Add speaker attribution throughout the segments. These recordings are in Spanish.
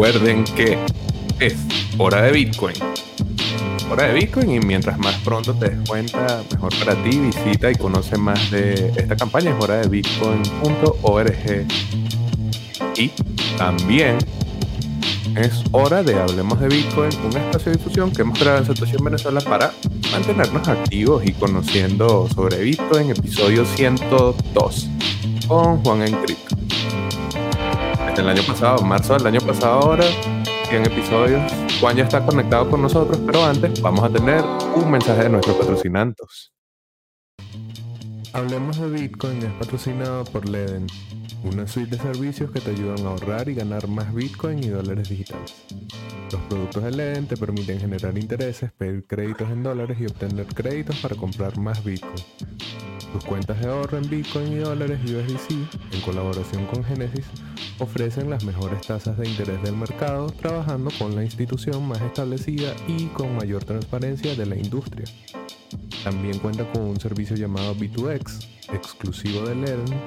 Speaker 1: recuerden que es hora de Bitcoin. Hora de Bitcoin y mientras más pronto te des cuenta, mejor para ti. Visita y conoce más de esta campaña. Es hora de bitcoin.org. Y también es hora de Hablemos de Bitcoin, un espacio de difusión que hemos creado en Situación Venezuela para mantenernos activos y conociendo sobre Bitcoin, episodio 102, con Juan Encripto. El año pasado, marzo del año pasado ahora, 100 episodios. Juan ya está conectado con nosotros, pero antes vamos a tener un mensaje de nuestros patrocinantes. Hablemos de Bitcoin es patrocinado por Leden una suite de servicios que te ayudan a ahorrar y ganar más Bitcoin y dólares digitales. Los productos de Leden te permiten generar intereses, pedir créditos en dólares y obtener créditos para comprar más Bitcoin. Tus cuentas de ahorro en Bitcoin y dólares USDC, en colaboración con Genesis, ofrecen las mejores tasas de interés del mercado, trabajando con la institución más establecida y con mayor transparencia de la industria. También cuenta con un servicio llamado B2X, exclusivo de Leden,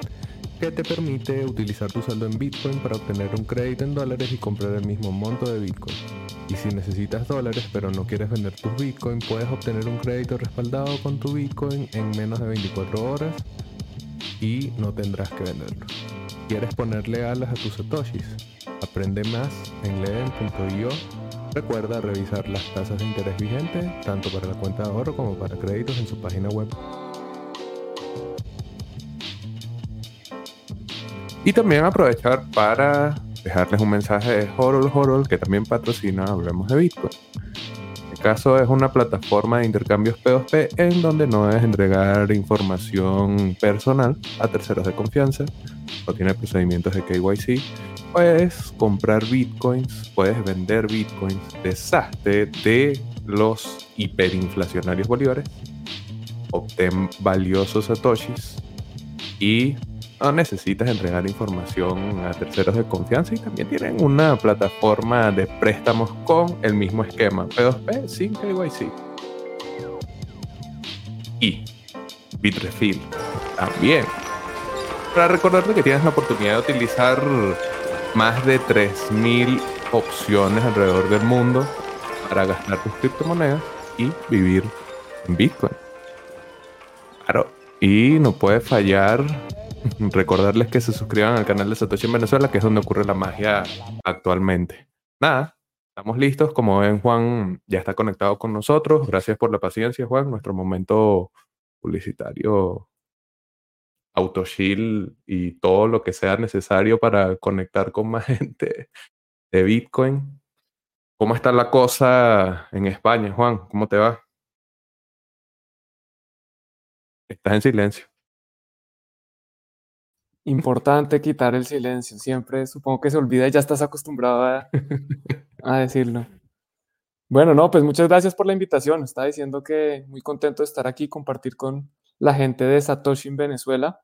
Speaker 1: que te permite utilizar tu saldo en Bitcoin para obtener un crédito en dólares y comprar el mismo monto de Bitcoin. Y si necesitas dólares pero no quieres vender tus Bitcoin, puedes obtener un crédito respaldado con tu Bitcoin en menos de 24 horas y no tendrás que venderlo. ¿Quieres ponerle alas a tus satoshis? Aprende más en leden.io. Recuerda revisar las tasas de interés vigentes tanto para la cuenta de ahorro como para créditos en su página web. Y también aprovechar para dejarles un mensaje de Horol Horol, que también patrocina Hablemos de Bitcoin. El caso es una plataforma de intercambios P2P en donde no debes entregar información personal a terceros de confianza, no tiene procedimientos de KYC. Puedes comprar bitcoins, puedes vender bitcoins, deshazte de los hiperinflacionarios bolívares, obtén valiosos satoshis y no necesitas entregar información a terceros de confianza y también tienen una plataforma de préstamos con el mismo esquema, P2P sin KYC. Y Bitrefill también. Para recordarte que tienes la oportunidad de utilizar más de 3.000 opciones alrededor del mundo para gastar tus criptomonedas y vivir en Bitcoin. Claro, y no puede fallar recordarles que se suscriban al canal de Satoshi en Venezuela, que es donde ocurre la magia actualmente. Nada, estamos listos. Como ven, Juan ya está conectado con nosotros. Gracias por la paciencia, Juan. Nuestro momento publicitario autoshield y todo lo que sea necesario para conectar con más gente de Bitcoin. ¿Cómo está la cosa en España, Juan? ¿Cómo te va? Estás en silencio
Speaker 2: importante quitar el silencio. Siempre supongo que se olvida y ya estás acostumbrado a, decirlo. Bueno, no, pues muchas gracias por la invitación. Estaba diciendo que muy contento de estar aquí, compartir con la gente de Satoshi en Venezuela.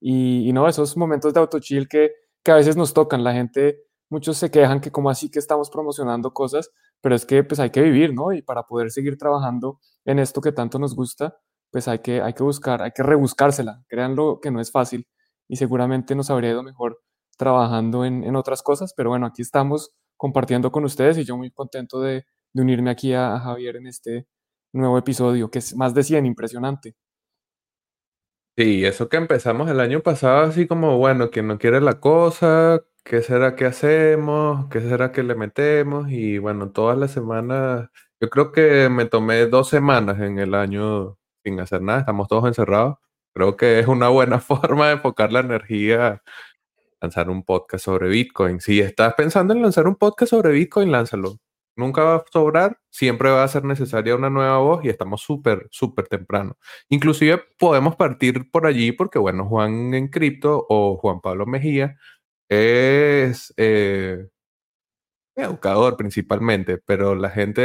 Speaker 2: Y, no, esos momentos de autochill que, que a veces nos tocan. La gente, muchos se quejan que como así que estamos promocionando cosas, pero es que pues hay que vivir, ¿no? Y para poder seguir trabajando en esto que tanto nos gusta, pues hay que, hay que buscar, hay que rebuscársela. Créanlo que no es fácil y seguramente nos habría ido mejor trabajando en, otras cosas, pero bueno, aquí estamos compartiendo con ustedes y yo muy contento de, unirme aquí a, Javier en este nuevo episodio, que es más de 100, impresionante.
Speaker 1: Sí, eso que empezamos el año pasado, así como, bueno, quien no quiere la cosa, ¿qué será que hacemos? ¿Qué será que le metemos? Y bueno, todas las semanas, yo creo que me tomé dos semanas en el año sin hacer nada, estamos todos encerrados Creo que es una buena forma de enfocar la energía lanzar un podcast sobre Bitcoin. Si estás pensando en lanzar un podcast sobre Bitcoin, lánzalo. Nunca va a sobrar, siempre va a ser necesaria una nueva voz y estamos súper, súper temprano. Inclusive podemos partir por allí porque, bueno, Juan en Cripto o Juan Pablo Mejía es eh, educador principalmente, pero la gente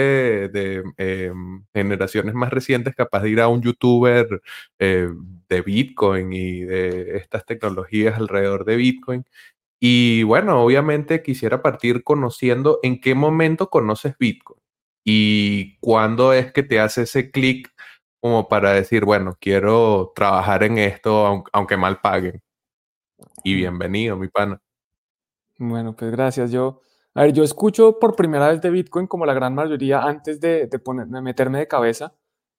Speaker 1: de, em, generaciones más recientes capaz de ir a un youtuber eh, de Bitcoin y de estas tecnologías alrededor de Bitcoin. Y bueno, obviamente quisiera partir conociendo en qué momento conoces Bitcoin y cuándo es que te hace ese clic como para decir, bueno, quiero trabajar en esto aunque mal paguen. Y bienvenido, mi pana.
Speaker 2: Bueno, pues gracias. Yo A ver, yo escucho por primera vez de Bitcoin como la gran mayoría antes de, de, meterme de cabeza.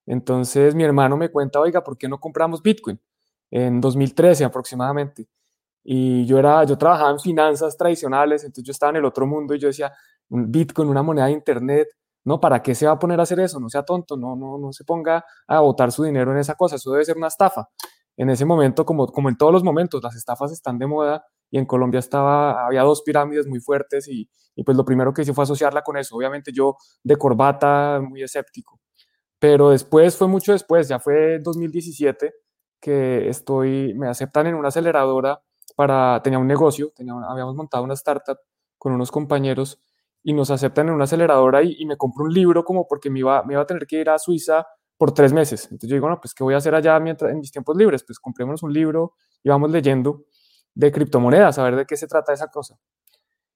Speaker 2: Entonces mi hermano me cuenta, oiga, ¿por qué no compramos Bitcoin? En 2013 aproximadamente. Y yo, era, yo trabajaba en finanzas tradicionales, entonces yo estaba en el otro mundo y yo decía, Bitcoin, una moneda de Internet, ¿no? ¿Para qué se va a poner a hacer eso? No sea tonto, no, no, no se ponga a botar su dinero en esa cosa, eso debe ser una estafa. En ese momento, como, como en todos los momentos, las estafas están de moda y en Colombia estaba, había dos pirámides muy fuertes y, y pues lo primero que hice fue asociarla con eso. Obviamente yo de corbata, muy escéptico. Pero después, fue mucho después, ya fue 2017 que estoy, me aceptan en una aceleradora para, tenía un negocio, tenía, habíamos montado una startup con unos compañeros y nos aceptan en una aceleradora y, me compro un libro como porque me iba, me iba a tener que ir a Suiza por tres meses. Entonces yo digo, no, pues ¿qué voy a hacer allá mientras, en mis tiempos libres? Pues comprémonos un libro y vamos leyendo de criptomonedas, a ver de qué se trata esa cosa.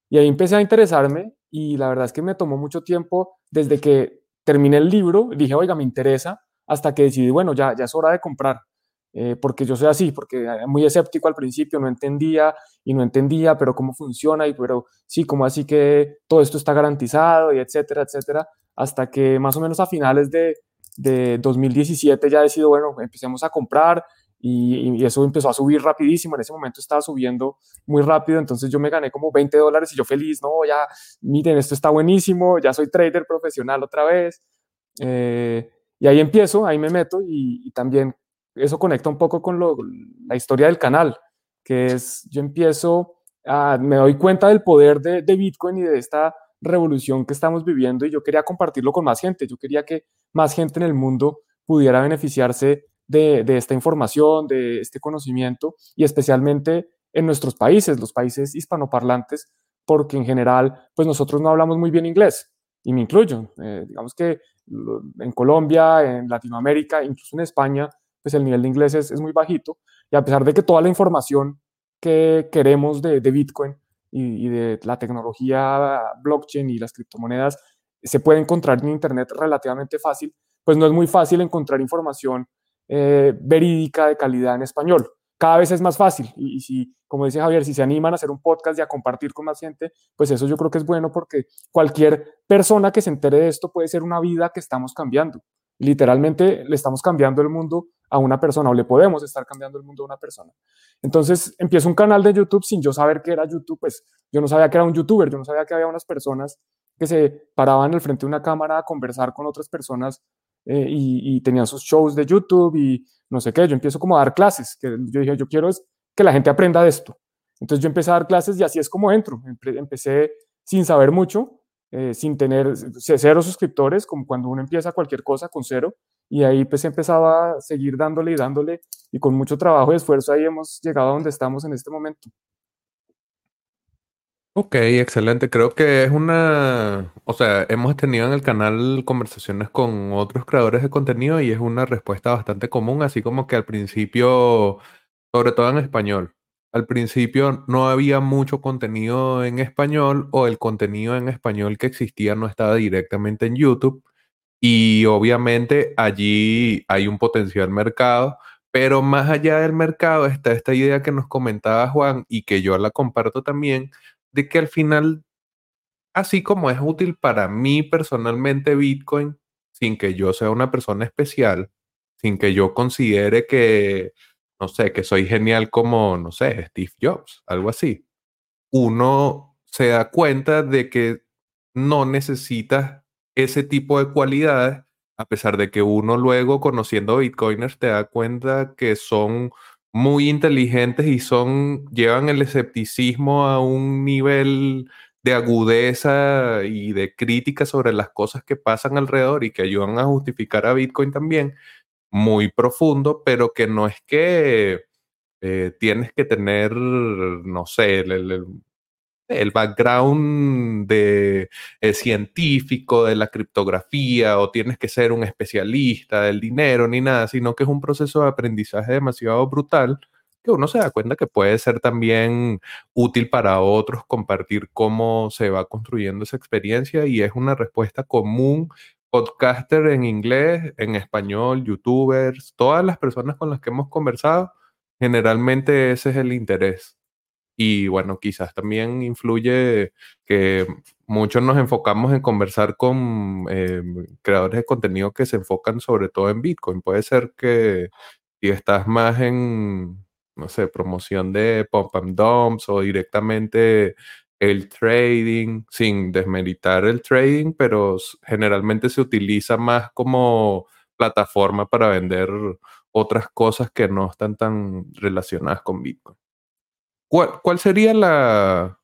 Speaker 2: Y ahí empecé a interesarme y la verdad es que me tomó mucho tiempo desde que terminé el libro, dije, oiga, me interesa, hasta que decidí, bueno, ya, ya es hora de comprar. Eh, porque yo soy así, porque muy escéptico al principio, no entendía y no entendía, pero cómo funciona, y pero sí, como así que todo esto está garantizado, y etcétera, etcétera, hasta que más o menos a finales de, de 2017 ya decido, bueno, empecemos a comprar, y, y, eso empezó a subir rapidísimo, en ese momento estaba subiendo muy rápido, entonces yo me gané como 20 dólares y yo feliz, no, ya, miren, esto está buenísimo, ya soy trader profesional otra vez, eh, y ahí empiezo, ahí me meto y, y también eso conecta un poco con lo, la historia del canal, que es, yo empiezo, a, me doy cuenta del poder de, de, Bitcoin y de esta revolución que estamos viviendo y yo quería compartirlo con más gente, yo quería que más gente en el mundo pudiera beneficiarse de, esta información, de este conocimiento y especialmente en nuestros países, los países hispanoparlantes, porque en general, pues nosotros no hablamos muy bien inglés y me incluyo. Eh, digamos que en Colombia, en Latinoamérica, incluso en España, pues el nivel de inglés es, muy bajito. Y a pesar de que toda la información que queremos de, Bitcoin y, de la tecnología blockchain y las criptomonedas se puede encontrar en Internet relativamente fácil, pues no es muy fácil encontrar información eh, verídica de calidad en español. Cada vez es más fácil y, y, si, como dice Javier, si se animan a hacer un podcast y a compartir con más gente, pues eso yo creo que es bueno porque cualquier persona que se entere de esto puede ser una vida que estamos cambiando. Literalmente le estamos cambiando el mundo a una persona o le podemos estar cambiando el mundo a una persona. Entonces empiezo un canal de YouTube sin yo saber qué era YouTube, pues yo no sabía que era un youtuber, yo no sabía que había unas personas que se paraban al frente de una cámara a conversar con otras personas eh, y, y, tenían sus shows de YouTube y no sé qué, yo empiezo como a dar clases, que yo dije, yo quiero es que la gente aprenda de esto. Entonces yo empecé a dar clases y así es como entro. Empecé sin saber mucho, eh, sin tener cero suscriptores, como cuando uno empieza cualquier cosa con cero, y ahí pues empezaba a seguir dándole y dándole, y con mucho trabajo y esfuerzo ahí hemos llegado a donde estamos en este momento.
Speaker 1: Ok, excelente. Creo que es una, o sea, hemos tenido en el canal conversaciones con otros creadores de contenido y es una respuesta bastante común, así como que al principio, sobre todo en español, al principio no había mucho contenido en español o el contenido en español que existía no estaba directamente en YouTube y obviamente allí hay un potencial mercado, pero más allá del mercado está esta idea que nos comentaba Juan y que yo la comparto también, de que al final, así como es útil para mí personalmente Bitcoin, sin que yo sea una persona especial, sin que yo considere que no sé, que soy genial como, no sé, Steve Jobs, algo así. Uno se da cuenta de que no necesitas ese tipo de cualidades, a pesar de que uno luego conociendo bitcoiners te da cuenta que son muy inteligentes y son llevan el escepticismo a un nivel de agudeza y de crítica sobre las cosas que pasan alrededor y que ayudan a justificar a Bitcoin también, muy profundo, pero que no es que eh, tienes que tener, no sé, el, el, el background de, eh, científico de la criptografía o tienes que ser un especialista del dinero ni nada, sino que es un proceso de aprendizaje demasiado brutal que uno se da cuenta que puede ser también útil para otros compartir cómo se va construyendo esa experiencia y es una respuesta común podcaster en inglés, en español, youtubers, todas las personas con las que hemos conversado, generalmente ese es el interés. Y bueno, quizás también influye que muchos nos enfocamos en conversar con eh, creadores de contenido que se enfocan sobre todo en Bitcoin. Puede ser que si estás más en, no sé, promoción de pump and dumps o directamente el trading, sin desmeritar el trading, pero generalmente se utiliza más como plataforma para vender otras cosas que no están tan relacionadas con Bitcoin. ¿Cuál, sería la,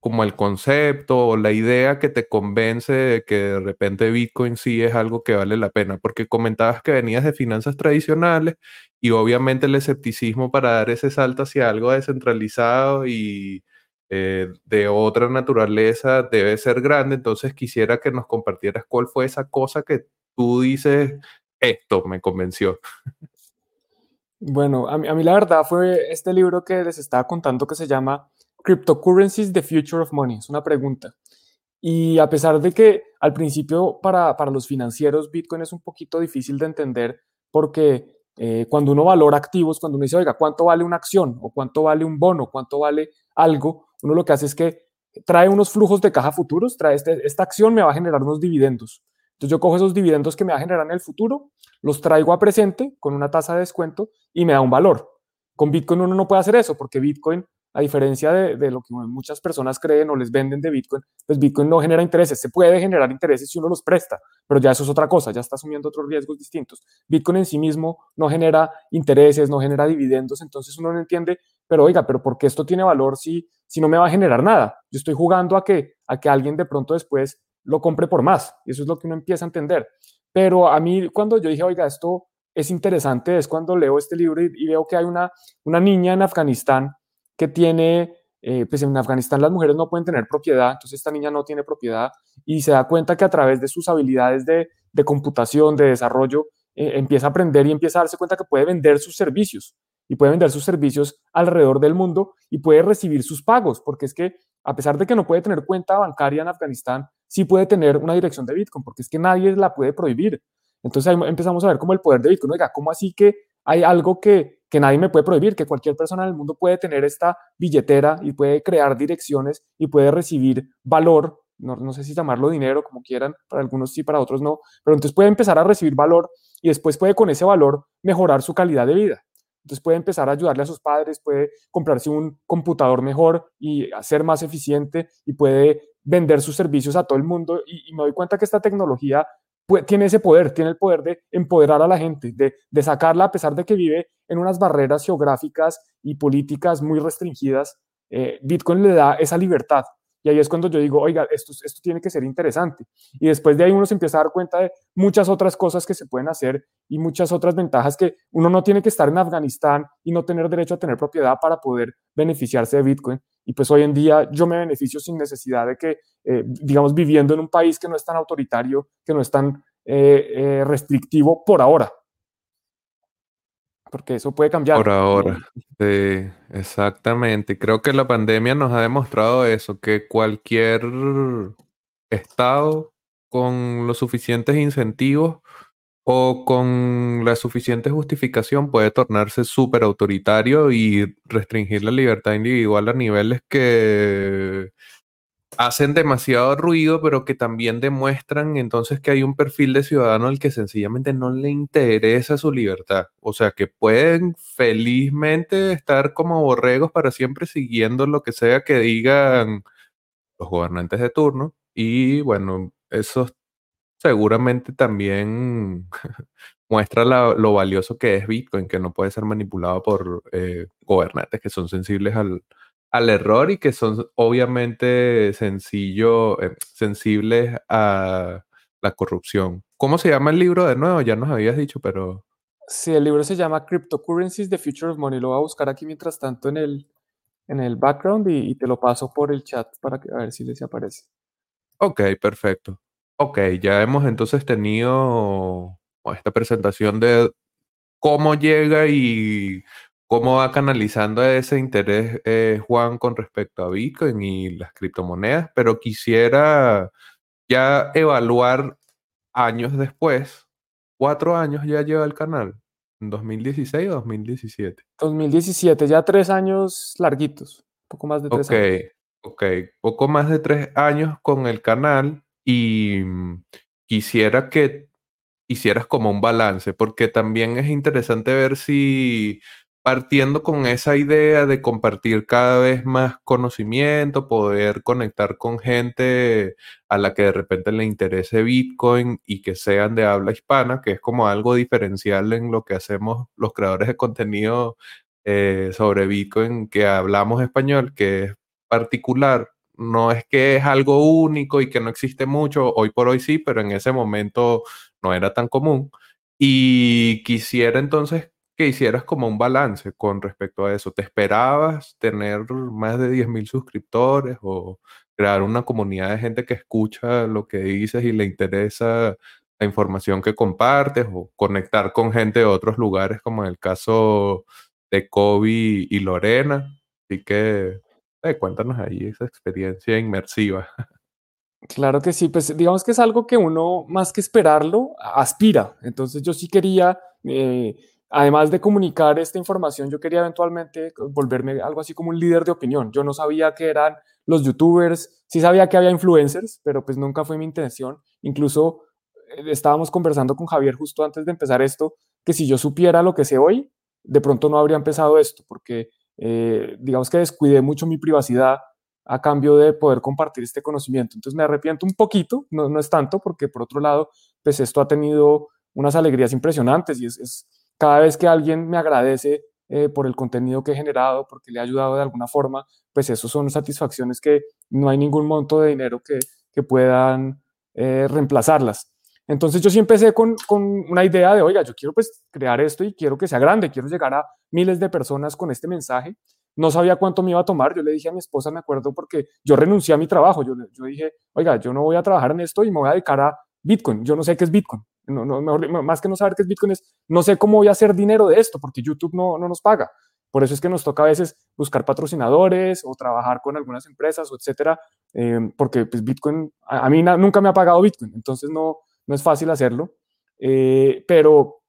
Speaker 1: como el concepto o la idea que te convence de que de repente Bitcoin sí es algo que vale la pena? Porque comentabas que venías de finanzas tradicionales y obviamente el escepticismo para dar ese salto hacia algo descentralizado y eh, de otra naturaleza debe ser grande. Entonces quisiera que nos compartieras cuál fue esa cosa que tú dices, esto me convenció.
Speaker 2: Bueno, a mí, a mí la verdad fue este libro que les estaba contando que se llama Cryptocurrencies, The Future of Money. Es una pregunta. Y a pesar de que al principio para, para los financieros Bitcoin es un poquito difícil de entender porque eh, cuando uno valora activos, cuando uno dice, oiga, ¿cuánto vale una acción? ¿O cuánto vale un bono? ¿Cuánto vale algo? Uno lo que hace es que trae unos flujos de caja futuros, trae este, esta acción me va a generar unos dividendos. Entonces yo cojo esos dividendos que me va a generar en el futuro, los traigo a presente con una tasa de descuento y me da un valor. Con Bitcoin uno no puede hacer eso porque Bitcoin, a diferencia de, lo que muchas personas creen o les venden de Bitcoin, pues Bitcoin no genera intereses. Se puede generar intereses si uno los presta, pero ya eso es otra cosa, ya está asumiendo otros riesgos distintos. Bitcoin en sí mismo no genera intereses, no genera dividendos, entonces uno no entiende, pero oiga, pero ¿por qué esto tiene valor si, si no me va a generar nada? Yo estoy jugando a que, a que alguien de pronto después lo compre por más. Y eso es lo que uno empieza a entender. Pero a mí cuando yo dije, oiga, esto es interesante, es cuando leo este libro y, veo que hay una, una niña en Afganistán que tiene, eh, pues en Afganistán las mujeres no pueden tener propiedad, entonces esta niña no tiene propiedad y se da cuenta que a través de sus habilidades de, de computación, de desarrollo, eh, empieza a aprender y empieza a darse cuenta que puede vender sus servicios y puede vender sus servicios alrededor del mundo y puede recibir sus pagos, porque es que a pesar de que no puede tener cuenta bancaria en Afganistán, sí puede tener una dirección de Bitcoin, porque es que nadie la puede prohibir. Entonces ahí empezamos a ver como el poder de Bitcoin. Oiga, ¿cómo así que hay algo que, que nadie me puede prohibir? Que cualquier persona en el mundo puede tener esta billetera y puede crear direcciones y puede recibir valor. No, no sé si llamarlo dinero, como quieran, para algunos sí, para otros no, pero entonces puede empezar a recibir valor y después puede con ese valor mejorar su calidad de vida. Entonces puede empezar a ayudarle a sus padres, puede comprarse un computador mejor y ser más eficiente y puede vender sus servicios a todo el mundo y, me doy cuenta que esta tecnología tiene ese poder, tiene el poder de empoderar a la gente, de, de, sacarla a pesar de que vive en unas barreras geográficas y políticas muy restringidas. Eh, Bitcoin le da esa libertad y ahí es cuando yo digo, oiga, esto, esto tiene que ser interesante. Y después de ahí uno se empieza a dar cuenta de muchas otras cosas que se pueden hacer y muchas otras ventajas que uno no tiene que estar en Afganistán y no tener derecho a tener propiedad para poder beneficiarse de Bitcoin. Y pues hoy en día yo me beneficio sin necesidad de que, eh, digamos, viviendo en un país que no es tan autoritario, que no es tan eh, eh, restrictivo por ahora porque eso puede cambiar.
Speaker 1: Por ahora, sí, exactamente. Creo que la pandemia nos ha demostrado eso, que cualquier estado con los suficientes incentivos o con la suficiente justificación puede tornarse súper autoritario y restringir la libertad individual a niveles que hacen demasiado ruido, pero que también demuestran entonces que hay un perfil de ciudadano al que sencillamente no le interesa su libertad. O sea, que pueden felizmente estar como borregos para siempre siguiendo lo que sea que digan los gobernantes de turno. Y bueno, eso seguramente también muestra lo valioso que es Bitcoin, que no puede ser manipulado por eh, gobernantes que son sensibles al, al error y que son obviamente sencillo, eh, sensibles a la corrupción. ¿Cómo se llama el libro de nuevo? Ya nos habías dicho, pero...
Speaker 2: Sí, el libro se llama Cryptocurrencies, The Future of Money. Lo voy a buscar aquí mientras tanto en el, en el background y, te lo paso por el chat para que, a ver si les aparece.
Speaker 1: Ok, perfecto. Ok, ya hemos entonces tenido esta presentación de cómo llega y ¿Cómo va canalizando ese interés eh, Juan con respecto a Bitcoin y las criptomonedas? Pero quisiera ya evaluar años después, cuatro años ya lleva el canal, en 2016 o 2017.
Speaker 2: 2017, ya tres años larguitos. poco más de tres años.
Speaker 1: Ok, poco más de tres años con el canal y mm, quisiera que hicieras como un balance, porque también es interesante ver si partiendo con esa idea de compartir cada vez más conocimiento, poder conectar con gente a la que de repente le interese Bitcoin y que sean de habla hispana, que es como algo diferencial en lo que hacemos los creadores de contenido eh, sobre Bitcoin, que hablamos español, que es particular. No es que es algo único y que no existe mucho, hoy por hoy sí, pero en ese momento no era tan común. Y quisiera entonces que hicieras como un balance con respecto a eso. ¿Te esperabas tener más de 10.000 suscriptores o crear una comunidad de gente que escucha lo que dices y le interesa la información que compartes o conectar con gente de otros lugares como en el caso de Kobe y Lorena? Así que eh, cuéntanos ahí esa experiencia inmersiva.
Speaker 2: Claro que sí, pues digamos que es algo que uno más que esperarlo aspira. Entonces yo sí quería eh, además de comunicar esta información, yo quería eventualmente volverme algo así como un líder de opinión. Yo no sabía qué eran los youtubers, sí sabía que había influencers, pero pues nunca fue mi intención. Incluso eh, estábamos conversando con Javier justo antes de empezar esto, que si yo supiera lo que sé hoy, de pronto no habría empezado esto, porque eh, digamos que descuidé mucho mi privacidad a cambio de poder compartir este conocimiento. Entonces me arrepiento un poquito, no, no es tanto, porque por otro lado, pues esto ha tenido unas alegrías impresionantes y es, es cada vez que alguien me agradece eh, por el contenido que he generado, porque le ha ayudado de alguna forma, pues eso son satisfacciones que no hay ningún monto de dinero que, que puedan eh, reemplazarlas. Entonces yo sí empecé con, con, una idea de, oiga, yo quiero pues crear esto y quiero que sea grande, quiero llegar a miles de personas con este mensaje. No sabía cuánto me iba a tomar, yo le dije a mi esposa, me acuerdo, porque yo renuncié a mi trabajo, yo, yo dije, oiga, yo no voy a trabajar en esto y me voy a dedicar a Bitcoin, yo no sé qué es Bitcoin. No, no, más que no saber qué es Bitcoin es, no sé cómo voy a hacer dinero de esto, porque YouTube no, no nos paga. Por eso es que nos toca a veces buscar patrocinadores o trabajar con algunas empresas o etcétera, eh, porque pues Bitcoin, a, mí nunca me ha pagado Bitcoin, entonces no, no es fácil hacerlo. Eh, pero,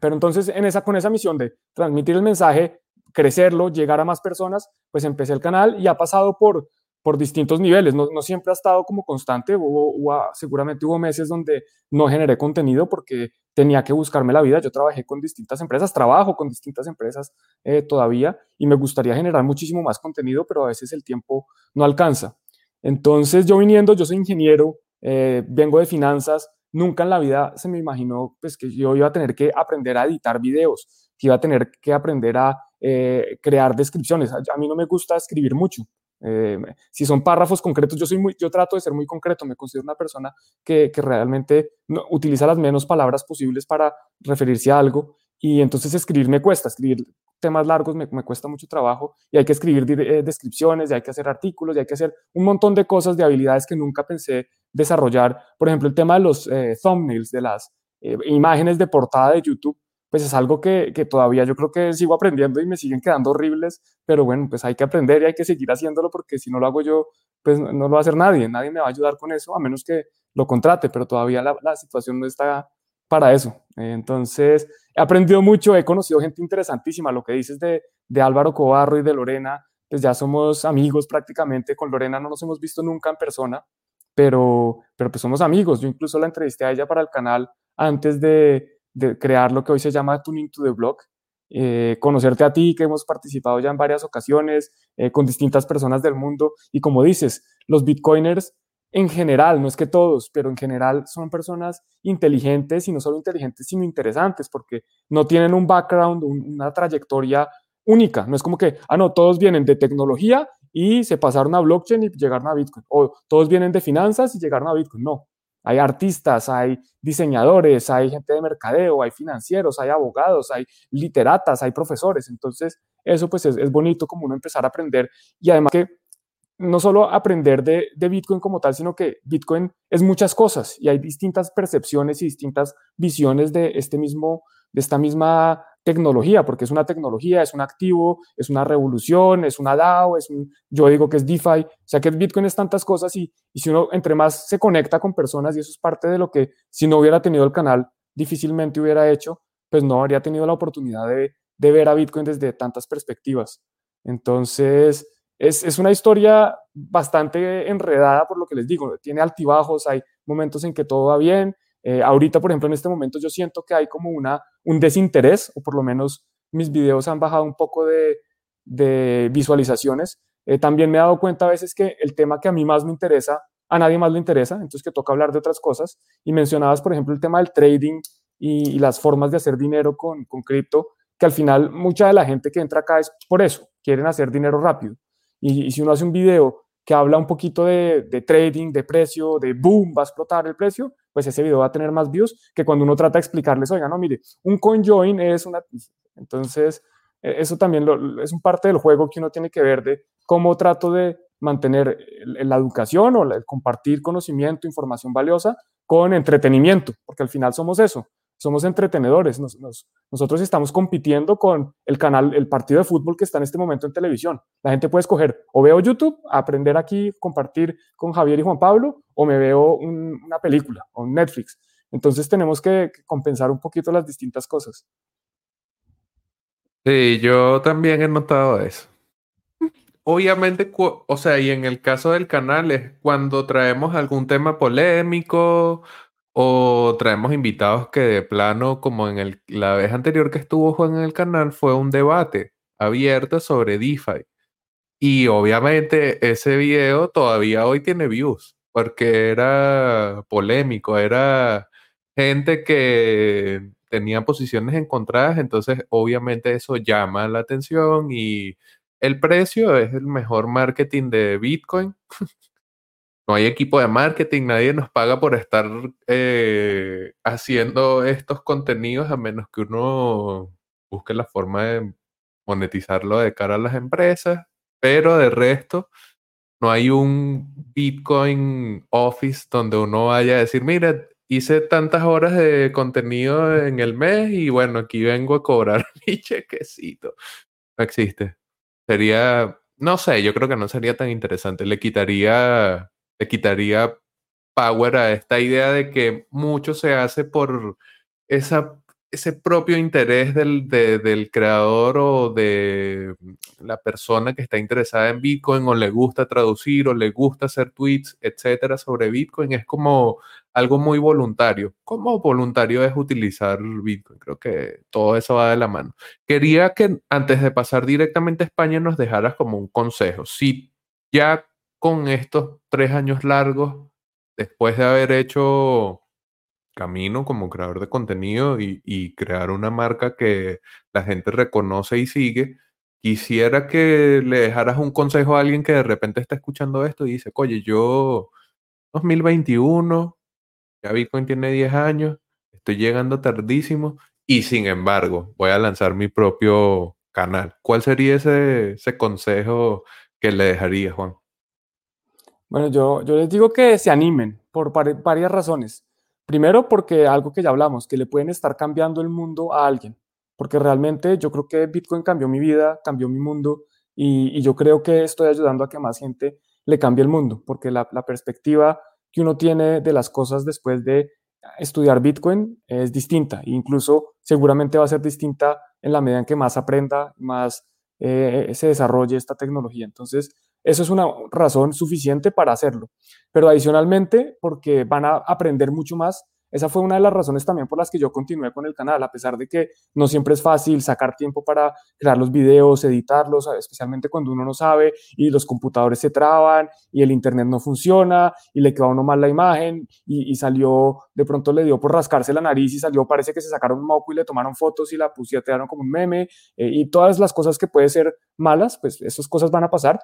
Speaker 2: pero entonces en esa, con esa misión de transmitir el mensaje, crecerlo, llegar a más personas, pues empecé el canal y ha pasado por por distintos niveles, no, no, siempre ha estado como constante, hubo, seguramente hubo meses donde no generé contenido porque tenía que buscarme la vida, yo trabajé con distintas empresas, trabajo con distintas empresas eh, todavía y me gustaría generar muchísimo más contenido, pero a veces el tiempo no alcanza. Entonces yo viniendo, yo soy ingeniero, eh, vengo de finanzas, nunca en la vida se me imaginó pues, que yo iba a tener que aprender a editar videos, que iba a tener que aprender a eh, crear descripciones. A mí no me gusta escribir mucho, eh, si son párrafos concretos, yo, soy muy, yo trato de ser muy concreto, me considero una persona que, que realmente utiliza las menos palabras posibles para referirse a algo y entonces escribir me cuesta, escribir temas largos me, me cuesta mucho trabajo y hay que escribir eh, descripciones, y hay que hacer artículos, y hay que hacer un montón de cosas, de habilidades que nunca pensé desarrollar. Por ejemplo, el tema de los eh, thumbnails, de las imágenes de portada de YouTube pues es algo que, que, todavía yo creo que sigo aprendiendo y me siguen quedando horribles, pero bueno, pues hay que aprender y hay que seguir haciéndolo porque si no lo hago yo, pues no, lo va a hacer nadie, nadie me va a ayudar con eso, a menos que lo contrate, pero todavía la, la situación no está para eso. Entonces, he aprendido mucho, he conocido gente interesantísima, lo que dices de, de Álvaro Cobarro y de Lorena, pues ya somos amigos prácticamente, con Lorena no nos hemos visto nunca en persona, pero, pero pues somos amigos, yo incluso la entrevisté a ella para el canal antes de, de crear lo que hoy se llama Tuning to the Block, eh, conocerte a ti, que hemos participado ya en varias ocasiones eh, con distintas personas del mundo. Y como dices, los bitcoiners en general, no es que todos, pero en general son personas inteligentes y no solo inteligentes, sino interesantes, porque no tienen un background, una trayectoria única. No es como que, ah, no, todos vienen de tecnología y se pasaron a blockchain y llegaron a Bitcoin. O todos vienen de finanzas y llegaron a Bitcoin. No, hay artistas, hay diseñadores, hay gente de mercadeo, hay financieros, hay abogados, hay literatas, hay profesores. Entonces, eso pues es, bonito como uno empezar a aprender y además que no solo aprender de, de, Bitcoin como tal, sino que Bitcoin es muchas cosas y hay distintas percepciones y distintas visiones de este mismo, de esta misma tecnología, porque es una tecnología, es un activo, es una revolución, es una DAO, es un, yo digo que es DeFi, o sea que Bitcoin es tantas cosas y, y si uno entre más se conecta con personas y eso es parte de lo que si no hubiera tenido el canal difícilmente hubiera hecho, pues no habría tenido la oportunidad de, de ver a Bitcoin desde tantas perspectivas. Entonces, es, es, una historia bastante enredada por lo que les digo, tiene altibajos, hay momentos en que todo va bien. Eh, ahorita, por ejemplo, en este momento yo siento que hay como una, un desinterés, o por lo menos mis videos han bajado un poco de, de visualizaciones. Eh, también me he dado cuenta a veces que el tema que a mí más me interesa, a nadie más le interesa, entonces que toca hablar de otras cosas. Y mencionabas, por ejemplo, el tema del trading y, las formas de hacer dinero con, con cripto, que al final mucha de la gente que entra acá es por eso, quieren hacer dinero rápido. Y, si uno hace un video que habla un poquito de, trading, de precio, de boom, va a explotar el precio, pues ese video va a tener más views que cuando uno trata de explicarles, oiga, no, mire, un CoinJoin es una... Entonces, e, eso también es un parte del juego que uno tiene que ver de cómo trato de mantener la educación o compartir conocimiento, información valiosa con entretenimiento, porque al final somos eso, somos entretenedores. nosotros estamos compitiendo con el canal, el partido de fútbol que está en este momento en televisión. La gente puede escoger o veo YouTube, aprender aquí, compartir con Javier y Juan Pablo, o me veo una película o un Netflix. Entonces tenemos que, compensar un poquito las distintas cosas.
Speaker 1: Sí, yo también he notado eso. Obviamente, o sea, y en el caso del canal es cuando traemos algún tema polémico o traemos invitados que de plano, como en la vez anterior que estuvo Juan en el canal, fue un debate abierto sobre DeFi. Y obviamente ese video todavía hoy tiene views, porque era polémico, era gente que tenía posiciones encontradas, entonces obviamente eso llama la atención y el precio es el mejor marketing de Bitcoin. no hay equipo de marketing, nadie nos paga por estar eh, haciendo estos contenidos a menos que uno busque la forma de monetizarlo de cara a las empresas, pero de resto no hay un Bitcoin Office donde uno vaya a decir, mira, hice tantas horas de contenido en el mes y bueno, aquí vengo a cobrar mi chequecito. No existe. Sería, no sé, yo creo que no sería tan interesante. Le quitaría le quitaría power a esta idea de que mucho se hace por esa, ese propio interés del, del creador o de la persona que está interesada en Bitcoin o le gusta traducir o le gusta hacer tweets, etcétera, sobre Bitcoin. Es como algo muy voluntario. ¿Cómo voluntario es utilizar Bitcoin? Creo que todo eso va de la mano. Quería que antes de pasar directamente a España nos dejaras como un consejo. Si ya con estos tres años largos, después de haber hecho camino como creador de contenido y, crear una marca que la gente reconoce y sigue, quisiera que le dejaras un consejo a alguien que de repente está escuchando esto y dice, oye, yo 2021, ya Bitcoin tiene 10 años, estoy llegando tardísimo y sin embargo voy a lanzar mi propio canal. ¿Cuál sería ese, ese consejo que le dejaría, Juan?
Speaker 2: Bueno, yo, yo les digo que se animen por varias razones. Primero, porque algo que ya hablamos, que le pueden estar cambiando el mundo a alguien. Porque realmente yo creo que Bitcoin cambió mi vida, cambió mi mundo y, yo creo que estoy ayudando a que más gente le cambie el mundo. Porque la, la perspectiva que uno tiene de las cosas después de estudiar Bitcoin es distinta. incluso seguramente va a ser distinta en la medida en que más aprenda, más eh, se desarrolle esta tecnología. Entonces, eso es una razón suficiente para hacerlo. Pero adicionalmente, porque van a aprender mucho más esa fue una de las razones también por las que yo continué con el canal, a pesar de que no siempre es fácil sacar tiempo para crear los videos, editarlos, especialmente cuando uno no sabe y los computadores se traban y el internet no funciona y le queda a uno mal la imagen y, salió, de pronto le dio por rascarse la nariz y salió, parece que se sacaron un moco y le tomaron fotos y la pusieron como un meme eh, y todas las cosas que pueden ser malas, pues esas cosas van a pasar,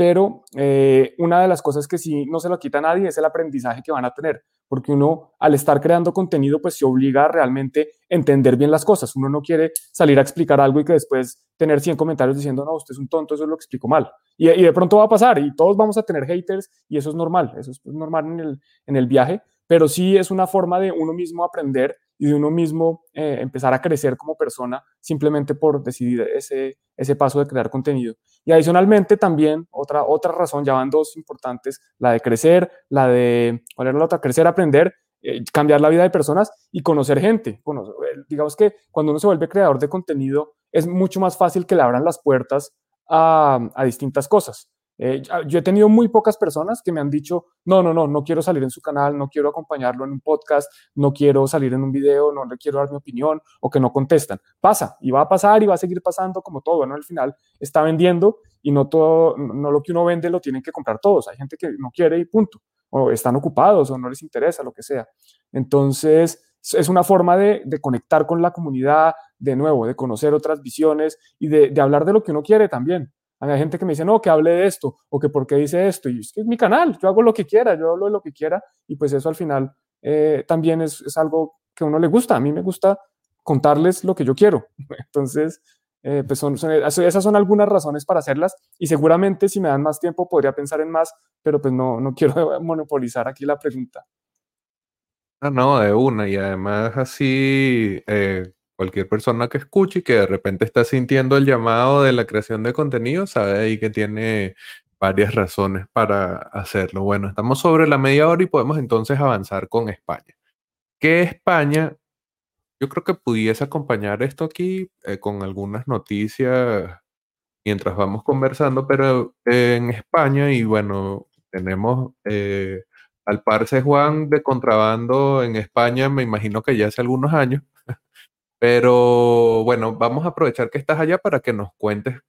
Speaker 2: pero eh, una de las cosas que sí no se lo quita a nadie es el aprendizaje que van a tener, porque uno al estar creando contenido pues se obliga a realmente entender bien las cosas. Uno no quiere salir a explicar algo y que después tener 100 comentarios diciendo, no, usted es un tonto, eso lo explico mal. Y, y de pronto va a pasar y todos vamos a tener haters y eso es normal, eso es normal en el, en el viaje, pero sí es una forma de uno mismo aprender y de uno mismo eh, empezar a crecer como persona simplemente por decidir ese, ese paso de crear contenido. Y adicionalmente también otra, otra razón, ya van dos importantes, la de crecer, la de, ¿cuál era la otra? Crecer, aprender, eh, cambiar la vida de personas y conocer gente. Eh, digamos que cuando uno se vuelve creador de contenido es mucho más fácil que le abran las puertas a, a distintas cosas. Eh, yo he tenido muy pocas personas que me han dicho, no, no, no, no quiero salir en su canal, no quiero acompañarlo en un podcast, no quiero salir en un video, no le quiero dar mi opinión o que no contestan. Pasa y va a pasar y va a seguir pasando como todo, ¿no? Al final está vendiendo y no todo, no lo que uno vende lo tienen que comprar todos. Hay gente que no quiere y punto. O están ocupados o no les interesa, lo que sea. Entonces, es una forma de, conectar con la comunidad, de nuevo, de conocer otras visiones y de, de hablar de lo que uno quiere también. Hay gente que me dice, no, que hable de esto, o que por qué dice esto, y es que es mi canal, yo hago lo que quiera, yo hablo de lo que quiera, y pues eso al final eh, también es, es, algo que a uno le gusta, a mí me gusta contarles lo que yo quiero. Entonces, eh, pues son, esas son algunas razones para hacerlas, y seguramente si me dan más tiempo podría pensar en más, pero pues no, no quiero monopolizar aquí la pregunta.
Speaker 1: Ah, no, de una, y además así... Eh cualquier persona que escuche y que de repente está sintiendo el llamado de la creación de contenido, sabe ahí que tiene varias razones para hacerlo. Bueno, estamos sobre la media hora y podemos entonces avanzar con España. ¿Qué España? Yo creo que pudiese acompañar esto aquí eh, con algunas noticias mientras vamos conversando, pero en España, y bueno, tenemos eh, al Parce Juan de contrabando en España, me imagino que ya hace algunos años, pero bueno, vamos a aprovechar que estás allá para que nos cuentes un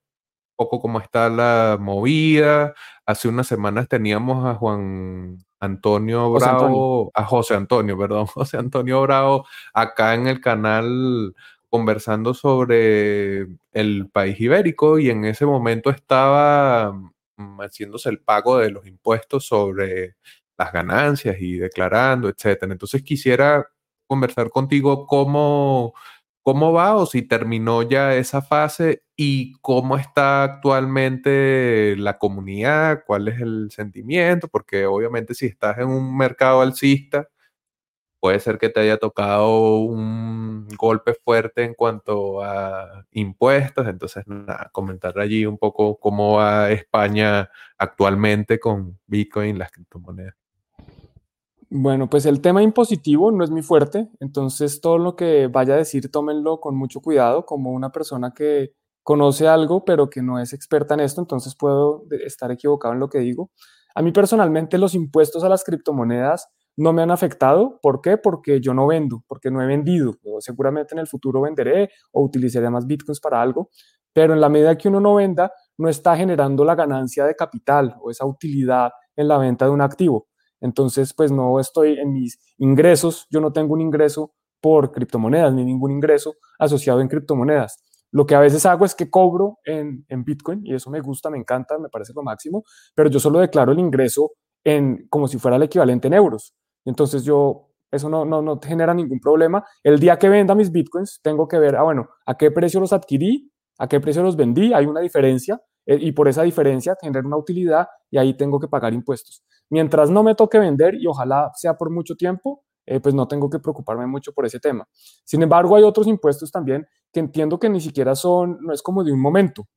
Speaker 1: poco cómo está la movida. Hace unas semanas teníamos a Juan Antonio Bravo, a José Antonio, perdón, José Antonio Bravo, acá en el canal conversando sobre el país ibérico y en ese momento estaba mm, haciéndose el pago de los impuestos sobre las ganancias y declarando, etcétera. Entonces quisiera conversar contigo cómo ¿Cómo va o si terminó ya esa fase y cómo está actualmente la comunidad? ¿Cuál es el sentimiento? Porque obviamente si estás en un mercado alcista, puede ser que te haya tocado un golpe fuerte en cuanto a impuestos. Entonces, nada, comentar allí un poco cómo va España actualmente con Bitcoin las criptomonedas.
Speaker 2: Bueno, pues el tema impositivo no es muy fuerte, entonces todo lo que vaya a decir tómenlo con mucho cuidado, como una persona que conoce algo pero que no es experta en esto, entonces puedo estar equivocado en lo que digo. A mí personalmente los impuestos a las criptomonedas no me han afectado. ¿Por qué? Porque yo no vendo, porque no he vendido. seguramente en el futuro venderé o utilizaré más bitcoins para algo, pero en la medida que uno no venda, no está generando la ganancia de capital o esa utilidad en la venta de un activo. Entonces, pues no estoy en mis ingresos, yo no tengo un ingreso por criptomonedas, ni ningún ingreso asociado en criptomonedas. Lo que a veces hago es que cobro en, Bitcoin y eso me gusta, me encanta, me parece lo máximo, pero yo solo declaro el ingreso en como si fuera el equivalente en euros. Entonces yo, eso no, no, no genera ningún problema. El día que venda mis Bitcoins, tengo que ver, ah, bueno, a qué precio los adquirí, a qué precio los vendí, hay una diferencia y por esa diferencia genera una utilidad y ahí tengo que pagar impuestos. Mientras no me toque vender y ojalá sea por mucho tiempo, eh, pues no tengo que preocuparme mucho por ese tema. Sin embargo, hay otros impuestos también que entiendo que ni siquiera son, no es como de un momento,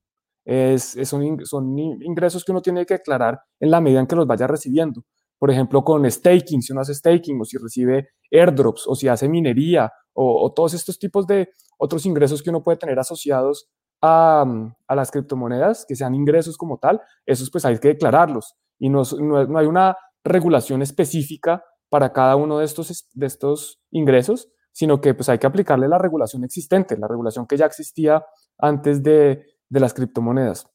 Speaker 2: es, son, son ingresos que uno tiene que declarar en la medida en que los vaya recibiendo. Por ejemplo, con staking, si uno hace staking o si recibe airdrops o si hace minería o todos estos tipos de otros ingresos que uno puede tener asociados a, a, las criptomonedas, que sean ingresos como tal, esos pues hay que declararlos y no, no, hay una regulación específica para cada uno de estos, de estos ingresos, sino que pues hay que aplicarle la regulación existente, la regulación que ya existía antes de, de las criptomonedas.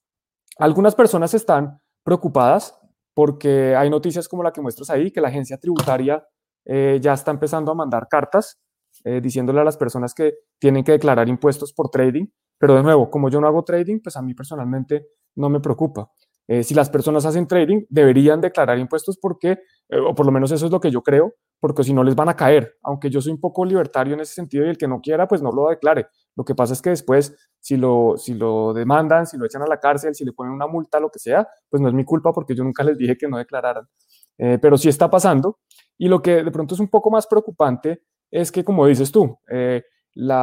Speaker 2: Algunas personas están preocupadas porque hay noticias como la que muestras ahí, que la agencia tributaria eh, ya está empezando a mandar cartas eh, diciéndole a las personas que tienen que declarar impuestos por trading, pero de nuevo, como yo no hago trading, pues a mí personalmente no me preocupa. Eh, si las personas hacen trading, deberían declarar impuestos porque, eh, o por lo menos eso es lo que yo creo, porque si no les van a caer. Aunque yo soy un poco libertario en ese sentido y el que no quiera, pues no lo declare. Lo que pasa es que después, si lo, si lo demandan, si lo echan a la cárcel, si le ponen una multa, lo que sea, pues no es mi culpa porque yo nunca les dije que no declararan. Eh, pero sí está pasando. Y lo que de pronto es un poco más preocupante es que, como dices tú,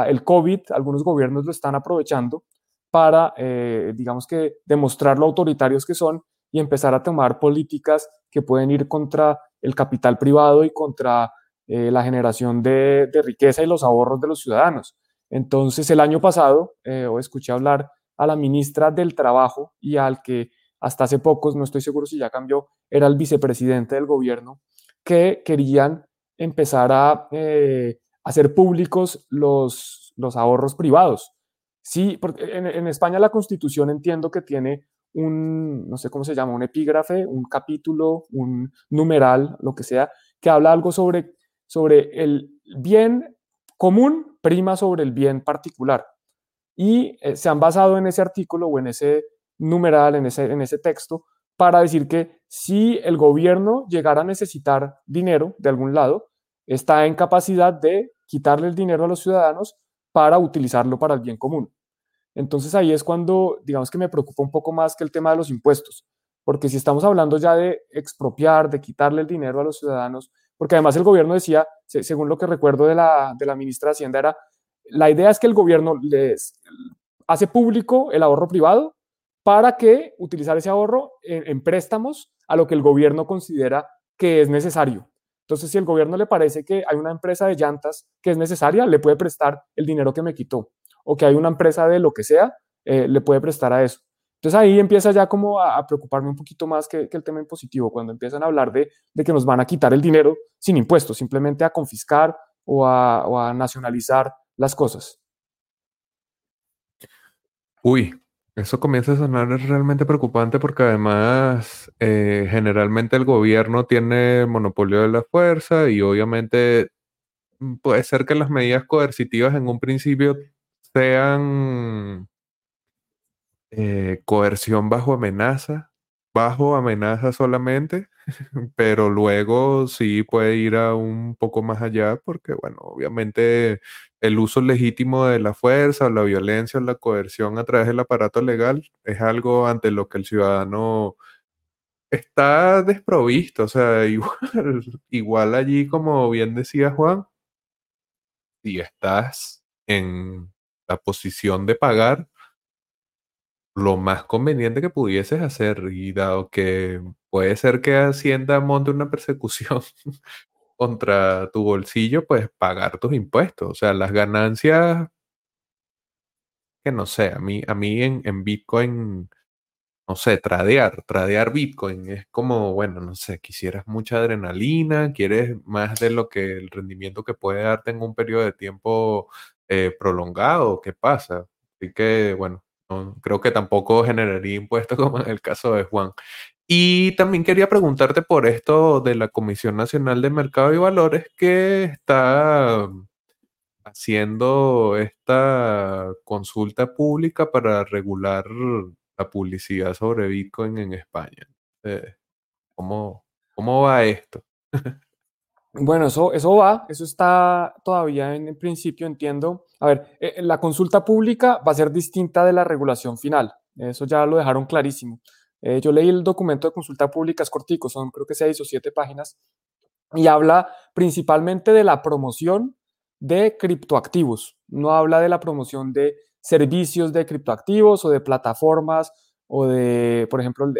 Speaker 2: el COVID, algunos gobiernos lo están aprovechando para, eh, digamos que, demostrar lo autoritarios que son y empezar a tomar políticas que pueden ir contra el capital privado y contra eh, la generación de, riqueza y los ahorros de los ciudadanos. Entonces, el año pasado, eh, escuché hablar a la ministra del Trabajo y al que hasta hace pocos, no estoy seguro si ya cambió, era el vicepresidente del gobierno, que querían empezar a eh, hacer públicos los, los ahorros privados. Sí, porque en, en, España la constitución entiendo que tiene un, no sé cómo se llama, un epígrafe, un capítulo, un numeral, lo que sea, que habla algo sobre, sobre el bien común prima sobre el bien particular. Y eh, se han basado en ese artículo o en ese numeral, en ese, en ese texto, para decir que si el gobierno llegara a necesitar dinero de algún lado, está en capacidad de quitarle el dinero a los ciudadanos para utilizarlo para el bien común. Entonces ahí es cuando, digamos que me preocupa un poco más que el tema de los impuestos, porque si estamos hablando ya de expropiar, de quitarle el dinero a los ciudadanos, porque además el gobierno decía, según lo que recuerdo de la, de la ministra de Hacienda, era, la idea es que el gobierno les hace público el ahorro privado para que utilizar ese ahorro en, préstamos a lo que el gobierno considera que es necesario. Entonces, si el gobierno le parece que hay una empresa de llantas que es necesaria, le puede prestar el dinero que me quitó. O que hay una empresa de lo que sea, eh, le puede prestar a eso. Entonces ahí empieza ya como a, preocuparme un poquito más que, el tema impositivo, cuando empiezan a hablar de, que nos van a quitar el dinero sin impuestos, simplemente a confiscar o a nacionalizar las cosas.
Speaker 1: Uy, eso comienza a sonar realmente preocupante porque además eh, generalmente el gobierno tiene monopolio de la fuerza y obviamente mm, puede ser que las medidas coercitivas en un principio sean eh, coerción bajo amenaza, bajo amenaza solamente, pero luego sí puede ir a un poco más allá porque, bueno, obviamente el uso legítimo de la fuerza la violencia la coerción a través del aparato legal es algo ante lo que el ciudadano está desprovisto. O sea, igual, igual allí, como bien decía Juan, si estás en la posición de pagar, lo más conveniente que pudieses hacer, y dado que puede ser que Hacienda monte una persecución contra tu bolsillo, pues pagar tus impuestos. O sea, las ganancias, que no sé, a mí, a mí en, en Bitcoin, no sé, tradear, tradear Bitcoin es como, bueno, no sé, quisieras mucha adrenalina, quieres más de lo que el rendimiento que puede darte en un periodo de tiempo eh, prolongado, ¿qué pasa? Así que, bueno, creo que tampoco generaría impuestos como en el caso de Juan. Y también quería preguntarte por esto de la Comisión Nacional de Mercado y Valores que está haciendo esta consulta pública para regular la publicidad sobre Bitcoin en España. Eh, ¿cómo, ¿Cómo va esto?
Speaker 2: Bueno, eso, eso va, eso está todavía en el principio, entiendo. A ver, eh, la consulta pública va a ser distinta de la regulación final, eso ya lo dejaron clarísimo. Eh, yo leí el documento de consulta pública, es cortico, son creo que seis o siete páginas, y habla principalmente de la promoción de criptoactivos, no habla de la promoción de servicios de criptoactivos o de plataformas o de, por ejemplo,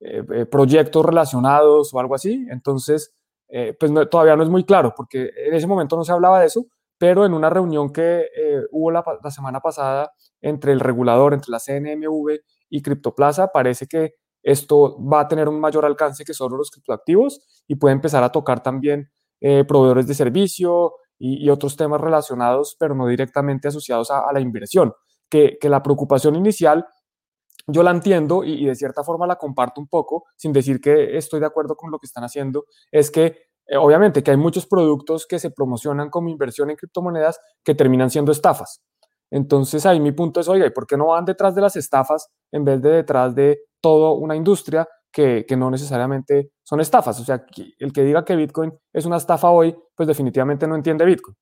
Speaker 2: eh, proyectos relacionados o algo así. Entonces, eh, pues todavía no es muy claro, porque en ese momento no se hablaba de eso, pero en una reunión que eh, hubo la, semana pasada entre el regulador, entre la CNMV y Criptoplaza, parece que esto va a tener un mayor alcance que solo los criptoactivos y puede empezar a tocar también eh, proveedores de servicio y, otros temas relacionados, pero no directamente asociados a, la inversión. Que, que, la preocupación inicial yo la entiendo y, de cierta forma la comparto un poco, sin decir que estoy de acuerdo con lo que están haciendo, es que eh, obviamente que hay muchos productos que se promocionan como inversión en criptomonedas que terminan siendo estafas. Entonces ahí mi punto es, oiga, ¿y por qué no van detrás de las estafas en vez de detrás de toda una industria que, que no necesariamente son estafas? O sea, el que diga que Bitcoin es una estafa hoy, pues definitivamente no entiende Bitcoin.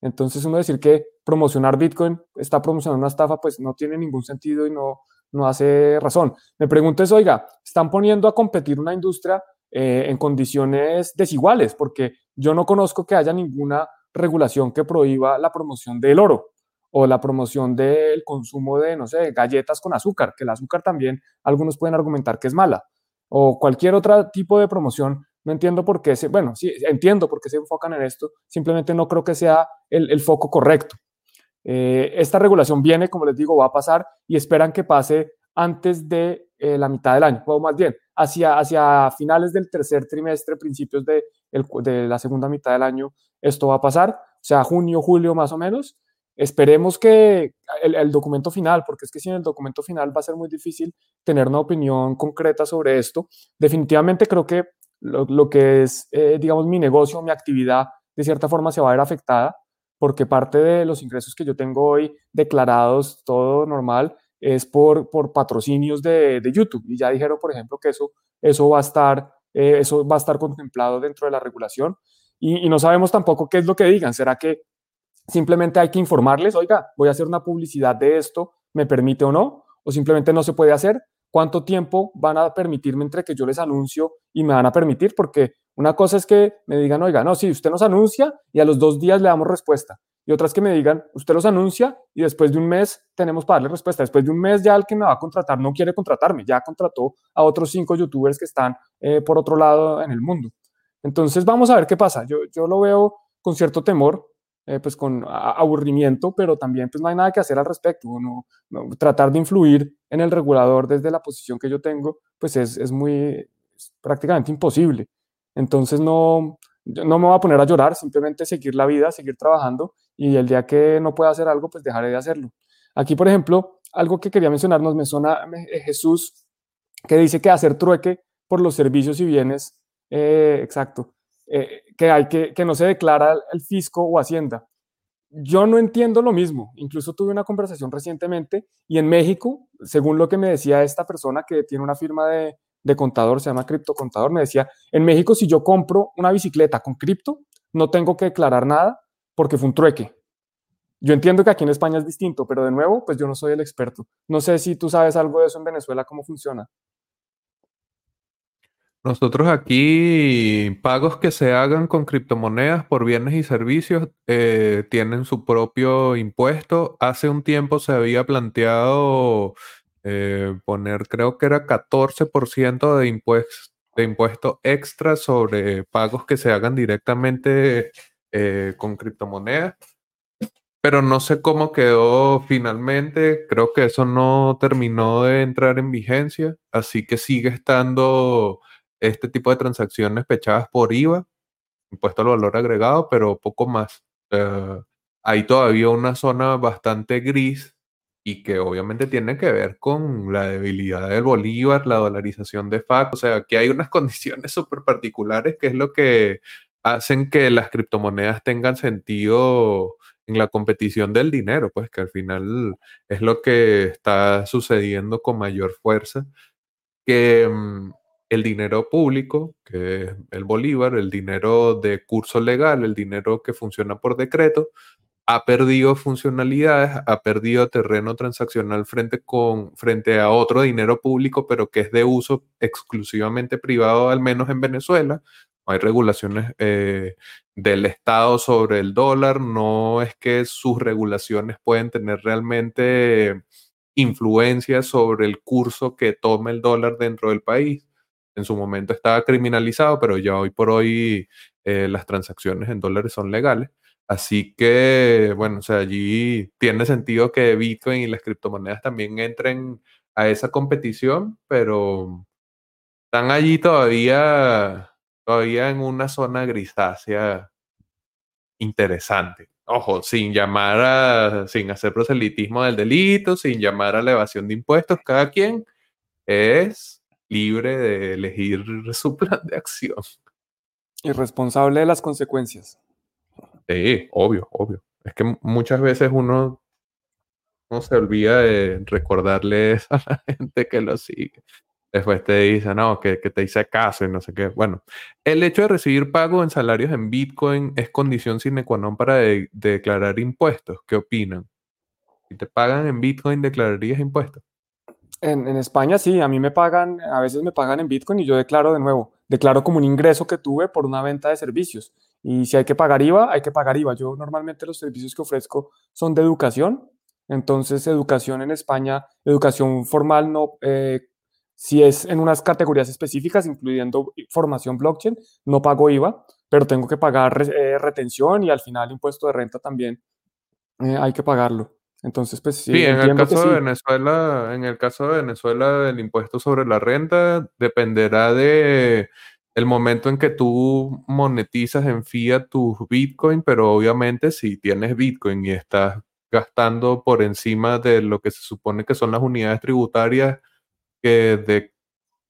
Speaker 2: Entonces uno decir que promocionar Bitcoin está promocionando una estafa, pues no tiene ningún sentido y no, no hace razón. Me pregunto es, oiga, están poniendo a competir una industria eh, en condiciones desiguales, porque yo no conozco que haya ninguna regulación que prohíba la promoción del oro o la promoción del consumo de, no sé, galletas con azúcar, que el azúcar también algunos pueden argumentar que es mala, o cualquier otro tipo de promoción. No entiendo por qué se, bueno, sí, entiendo por qué se enfocan en esto, simplemente no creo que sea el foco correcto. Eh, esta regulación viene, como les digo, va a pasar y esperan que pase antes de eh, la mitad del año, o más bien, hacia, hacia finales del tercer trimestre, principios de, de la segunda mitad del año, esto va a pasar, o sea, junio, julio más o menos. Esperemos que el, documento final, porque es que sin el documento final va a ser muy difícil tener una opinión concreta sobre esto. Definitivamente creo que lo, que es, eh, digamos, mi negocio, mi actividad, de cierta forma se va a ver afectada, porque parte de los ingresos que yo tengo hoy declarados, todo normal, es por, por patrocinios de, de, YouTube. Y ya dijeron, por ejemplo, que eso, eso, va a estar, eh, eso va a estar contemplado dentro de la regulación. Y, no sabemos tampoco qué es lo que digan. ¿Será que simplemente hay que informarles, oiga, voy a hacer una publicidad de esto, ¿me permite o no? ¿O simplemente no se puede hacer? ¿Cuánto tiempo van a permitirme entre que yo les anuncio y me van a permitir? Porque una cosa es que me digan, oiga, no, sí, usted nos anuncia y a los dos días le damos respuesta y otras que me digan, usted los anuncia y después de un mes tenemos para darle respuesta. Después de un mes ya el que me va a contratar no quiere contratarme, ya contrató a otros cinco youtubers que están eh, por otro lado en el mundo. Entonces vamos a ver qué pasa. Yo, yo lo veo con cierto temor, eh, pues con aburrimiento, pero también pues no hay nada que hacer al respecto. Tratar de influir en el regulador desde la posición que yo tengo, pues es, es muy, prácticamente imposible. Entonces no, no me voy a poner a llorar, simplemente seguir la vida, seguir trabajando y el día que no pueda hacer algo, pues dejaré de hacerlo. Aquí, por ejemplo, algo que quería mencionar, nos menciona eh, Jesús, que dice que hacer trueque por los servicios y bienes, eh, exacto, eh, que hay que, que no se declara el fisco o hacienda. Yo no entiendo lo mismo. Incluso tuve una conversación recientemente y en México, según lo que me decía esta persona que tiene una firma de, de contador, se llama criptocontador, me decía, en México si yo compro una bicicleta con cripto, no tengo que declarar nada porque fue un trueque. Yo entiendo que aquí en España es distinto, pero de nuevo, pues yo no soy el experto. No sé si tú sabes algo de eso en Venezuela, cómo funciona.
Speaker 1: Nosotros aquí, pagos que se hagan con criptomonedas por bienes y servicios eh, tienen su propio impuesto. Hace un tiempo se había planteado eh, poner, creo que era 14% de, impuestos de impuesto extra sobre pagos que se hagan directamente eh, con criptomonedas. Pero no sé cómo quedó finalmente. Creo que eso no terminó de entrar en vigencia. Así que sigue estando este tipo de transacciones pechadas por IVA, impuesto al valor agregado, pero poco más. hay todavía una zona bastante gris y que obviamente tiene que ver con la debilidad del bolívar, la dolarización de FAC, o sea, que hay unas condiciones súper particulares que es lo que hacen que las criptomonedas tengan sentido en la competición del dinero, pues que al final es lo que está sucediendo con mayor fuerza, que mm, el dinero público, que es el bolívar, el dinero de curso legal, el dinero que funciona por decreto, ha perdido funcionalidades, ha perdido terreno transaccional frente, con, frente a otro dinero público, pero que es de uso exclusivamente privado, al menos en Venezuela. No hay regulaciones eh, del Estado sobre el dólar, no es que sus regulaciones pueden tener realmente influencia sobre el curso que toma el dólar dentro del país. En su momento estaba criminalizado, pero ya hoy por hoy eh, las transacciones en dólares son legales. Así que, bueno, o sea, allí tiene sentido que Bitcoin y las criptomonedas también entren a esa competición, pero están allí todavía, todavía en una zona grisácea interesante. Ojo, sin llamar a, sin hacer proselitismo del delito, sin llamar a la evasión de impuestos, cada quien es libre de elegir su plan de acción.
Speaker 2: Y responsable de las consecuencias.
Speaker 1: Sí, obvio, obvio. Es que muchas veces uno no se olvida de recordarles a la gente que lo sigue. Después te dice, no, que, te hice caso y no sé qué. Bueno, el hecho de recibir pago en salarios en Bitcoin es condición sine qua non para declarar impuestos. ¿Qué opinan? Si te pagan en Bitcoin, ¿declararías impuestos?
Speaker 2: En, en, España sí, a mí me pagan, a veces me pagan en Bitcoin y yo declaro de nuevo, declaro como un ingreso que tuve por una venta de servicios. Y si hay que pagar IVA, hay que pagar IVA. Yo normalmente los servicios que ofrezco son de educación. Entonces, educación en España, educación formal, no, eh, si es en unas categorías específicas, incluyendo formación blockchain, no pago IVA, pero tengo que pagar eh, retención y al final impuesto de renta también eh, hay que pagarlo. Entonces, pues sí,
Speaker 1: Sí, en el caso de. Venezuela, en el caso de Venezuela, el impuesto sobre la renta dependerá de el momento en que tú monetizas en fiat tus Bitcoin, pero obviamente si tienes Bitcoin y estás gastando por encima de lo que se supone que son las unidades tributarias que de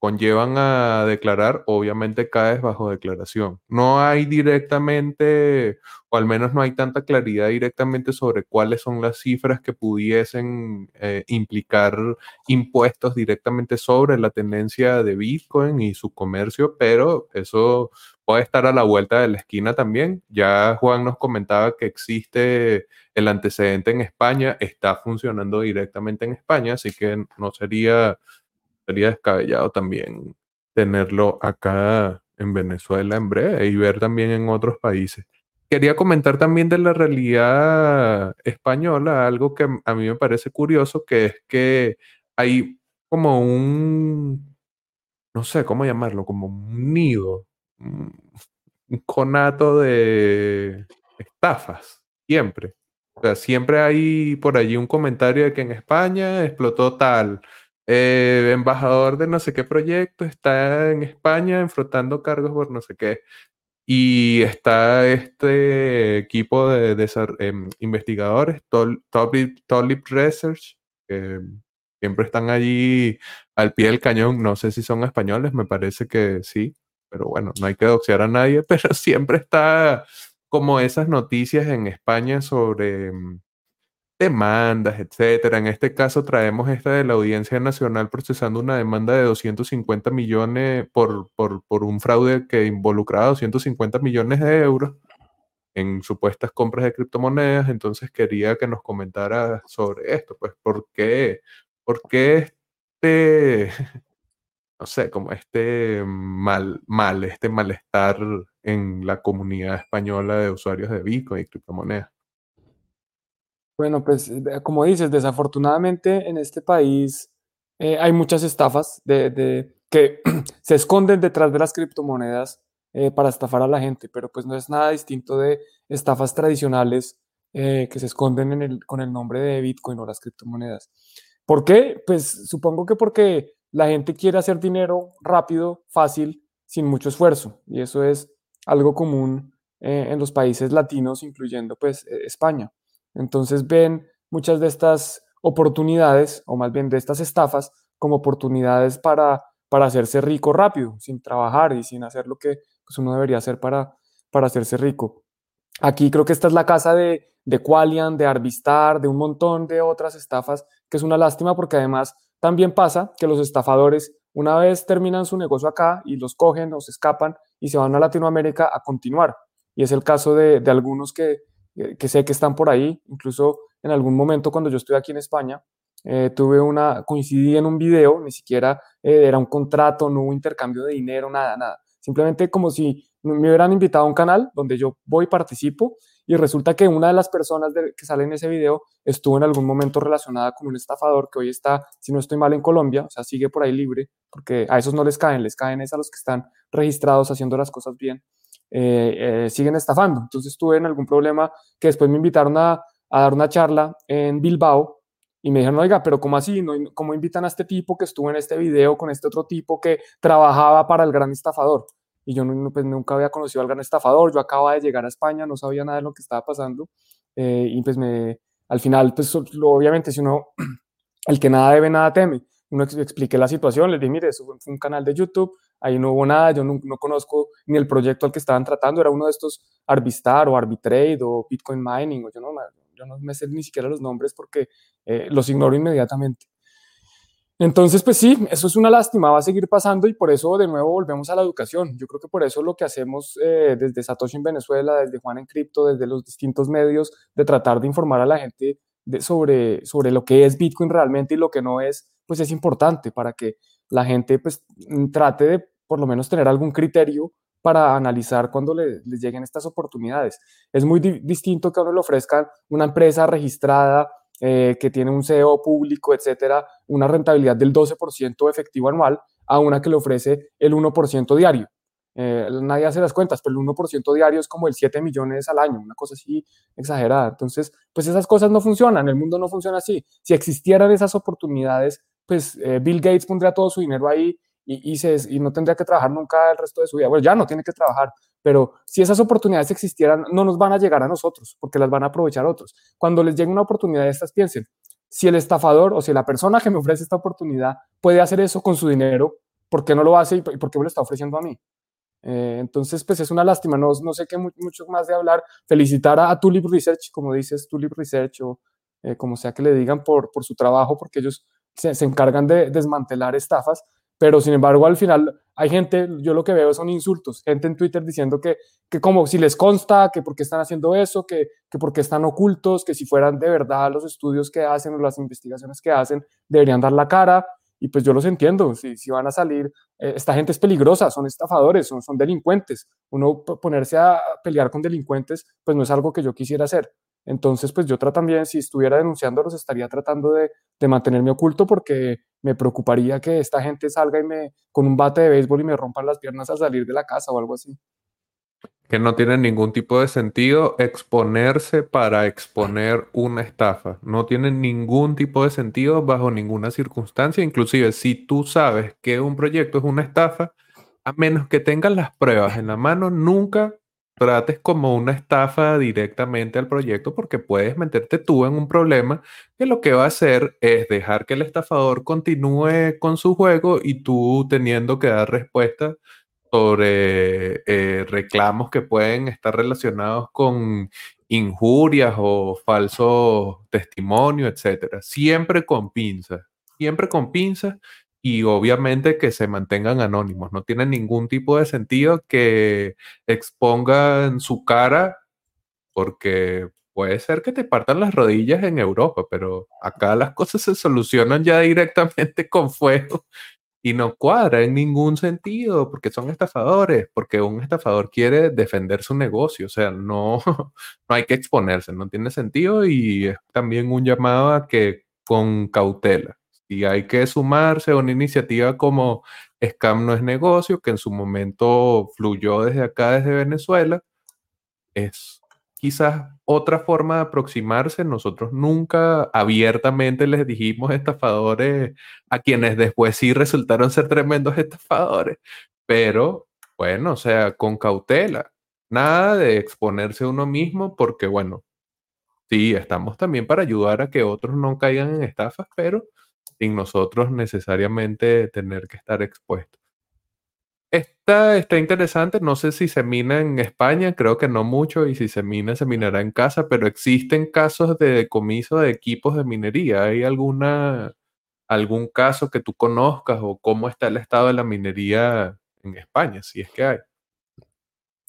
Speaker 1: conllevan a declarar, obviamente caes bajo declaración. No hay directamente, o al menos no hay tanta claridad directamente sobre cuáles son las cifras que pudiesen eh, implicar impuestos directamente sobre la tendencia de Bitcoin y su comercio, pero eso puede estar a la vuelta de la esquina también. Ya Juan nos comentaba que existe el antecedente en España, está funcionando directamente en España, así que no sería sería descabellado también tenerlo acá en Venezuela en breve y ver también en otros países. Quería comentar también de la realidad española, algo que a mí me parece curioso, que es que hay como un, no sé cómo llamarlo, como un nido, un conato de estafas, siempre. O sea, siempre hay por allí un comentario de que en España explotó tal, eh, embajador de no sé qué proyecto está en España enfrentando cargos por no sé qué. Y está este equipo de, de eh, investigadores, Tolip Research, que siempre están allí al pie del cañón. No sé si son españoles, me parece que sí, pero bueno, no hay que doxear a nadie, pero siempre está como esas noticias en España sobre mm, demandas, etcétera. En este caso traemos esta de la Audiencia Nacional procesando una demanda de 250 millones por, por, por un fraude que involucraba 250 millones de euros en supuestas compras de criptomonedas. Entonces quería que nos comentara sobre esto, pues, ¿por qué, por qué este, no sé, como este mal, mal, este malestar en la comunidad española de usuarios de Bitcoin y criptomonedas?
Speaker 2: Bueno, pues eh, como dices, desafortunadamente en este país eh, hay muchas estafas de, que se esconden detrás de las criptomonedas eh, para estafar a la gente, pero pues no es nada distinto de estafas tradicionales eh, que se esconden con el nombre de Bitcoin o las criptomonedas. ¿Por qué? Pues supongo que porque la gente quiere hacer dinero rápido, fácil, sin mucho esfuerzo, y eso es algo común en los países latinos, incluyendo pues España. Entonces ven muchas de estas oportunidades, o más bien de estas estafas, como oportunidades para, para hacerse rico rápido, sin trabajar y sin hacer lo que pues, uno debería hacer para, para hacerse rico. Aquí creo que esta es la casa de, de Qualian, de Arvistar, de un montón de otras estafas, que es una lástima porque además también pasa que los estafadores una vez terminan su negocio acá y los cogen o se escapan y se van a Latinoamérica a continuar. Y es el caso de, de algunos que, que sé que están por ahí, incluso en algún momento cuando yo estuve aquí en España, eh, tuve una, coincidí en un video, ni siquiera eh, era un contrato, no hubo intercambio de dinero, nada, nada. Simplemente como si me hubieran invitado a un canal donde yo voy, participo y resulta que una de las personas que sale en ese video estuvo en algún momento relacionada con un estafador que hoy está, si no estoy mal, en Colombia, o sea, sigue por ahí libre, porque a esos no les caen, les caen es a los que están registrados haciendo las cosas bien eh, eh, siguen estafando. Entonces tuve en algún problema que después me invitaron a, a, dar una charla en Bilbao y me dijeron, oiga, pero ¿cómo así? ¿No, ¿Cómo invitan a este tipo que estuvo en este video con este otro tipo que trabajaba para el gran estafador? Y yo pues, nunca había conocido al gran estafador, yo acababa de llegar a España, no sabía nada de lo que estaba pasando. Eh, y pues me, al final, pues obviamente si uno, el que nada debe, nada teme. Uno expliqué la situación, les dije, mire, eso fue un canal de YouTube, ahí no hubo nada, yo no, no, conozco ni el proyecto al que estaban tratando, era uno de estos Arbistar o Arbitrade o Bitcoin Mining, o yo no, yo no me sé ni siquiera los nombres porque eh, los ignoro inmediatamente. Entonces, pues sí, eso es una lástima, va a seguir pasando y por eso de nuevo volvemos a la educación. Yo creo que por eso lo que hacemos eh, desde Satoshi en Venezuela, desde Juan en Cripto, desde los distintos medios, de tratar de informar a la gente de, sobre, sobre lo que es Bitcoin realmente y lo que no es, pues es importante para que la gente pues trate de por lo menos tener algún criterio para analizar cuando le, les lleguen estas oportunidades. Es muy di distinto que a uno le ofrezcan una empresa registrada eh, que tiene un CEO público, etcétera, una rentabilidad del 12% efectivo anual, a una que le ofrece el 1% diario. Eh, nadie hace las cuentas, pero el 1% diario es como el 7 millones al año, una cosa así exagerada. Entonces, pues esas cosas no funcionan, el mundo no funciona así. Si existieran esas oportunidades, pues eh, Bill Gates pondría todo su dinero ahí y, no tendría que trabajar nunca el resto de su vida. Bueno, ya no tiene que trabajar, pero si esas oportunidades existieran, no nos van a llegar a nosotros, porque las van a aprovechar otros. Cuando les llegue una oportunidad de estas, piensen, si el estafador o si la persona que me ofrece esta oportunidad puede hacer eso con su dinero, ¿por qué no lo hace y por qué me lo está ofreciendo a mí? Eh, entonces, pues es una lástima, no, sé qué mucho más de hablar. Felicitar a, Tulip Research, como dices, Tulip Research o eh, como sea que le digan por, su trabajo, porque ellos se, encargan de desmantelar estafas, pero sin embargo al final hay gente, yo lo que veo son insultos, gente en Twitter diciendo que, que como si les consta, que por qué están haciendo eso, que, que por qué están ocultos, que si fueran de verdad los estudios que hacen o las investigaciones que hacen, deberían dar la cara y pues yo los entiendo, si, si van a salir, eh, esta gente es peligrosa, son estafadores, son, son delincuentes. Uno ponerse a pelear con delincuentes, pues no es algo que yo quisiera hacer. Entonces, pues yo también, si estuviera denunciándolos, estaría tratando de, mantenerme oculto porque me preocuparía que esta gente salga y me, con un bate de béisbol y me rompan las piernas al salir de la casa o algo así
Speaker 1: que no tiene ningún tipo de sentido exponerse para exponer una estafa. No tiene ningún tipo de sentido bajo ninguna circunstancia. Inclusive si tú sabes que un proyecto es una estafa, a menos que tengas las pruebas en la mano, nunca trates como una estafa directamente al proyecto porque puedes meterte tú en un problema que lo que va a hacer es dejar que el estafador continúe con su juego y tú teniendo que dar respuesta sobre eh, reclamos que pueden estar relacionados con injurias o falsos testimonios, etcétera. Siempre con pinzas, siempre con pinzas y obviamente que se mantengan anónimos. No tiene ningún tipo de sentido que expongan su cara porque puede ser que te partan las rodillas en Europa, pero acá las cosas se solucionan ya directamente con fuego y no cuadra en ningún sentido porque son estafadores, porque un estafador quiere defender su negocio, o sea, no, no hay que exponerse, no tiene sentido y es también un llamado a que con cautela. Si hay que sumarse a una iniciativa como Scam no es negocio, que en su momento fluyó desde acá, desde Venezuela, es quizás otra forma de aproximarse. Nosotros nunca abiertamente les dijimos estafadores a quienes después sí resultaron ser tremendos estafadores. Pero bueno, o sea, con cautela. Nada de exponerse uno mismo porque bueno, sí, estamos también para ayudar a que otros no caigan en estafas, pero sin nosotros necesariamente tener que estar expuestos. Está, está interesante, no sé si se mina en España, creo que no mucho, y si se mina, se minará en casa, pero existen casos de decomiso de equipos de minería. ¿Hay alguna, algún caso que tú conozcas o cómo está el estado de la minería en España, si es que hay?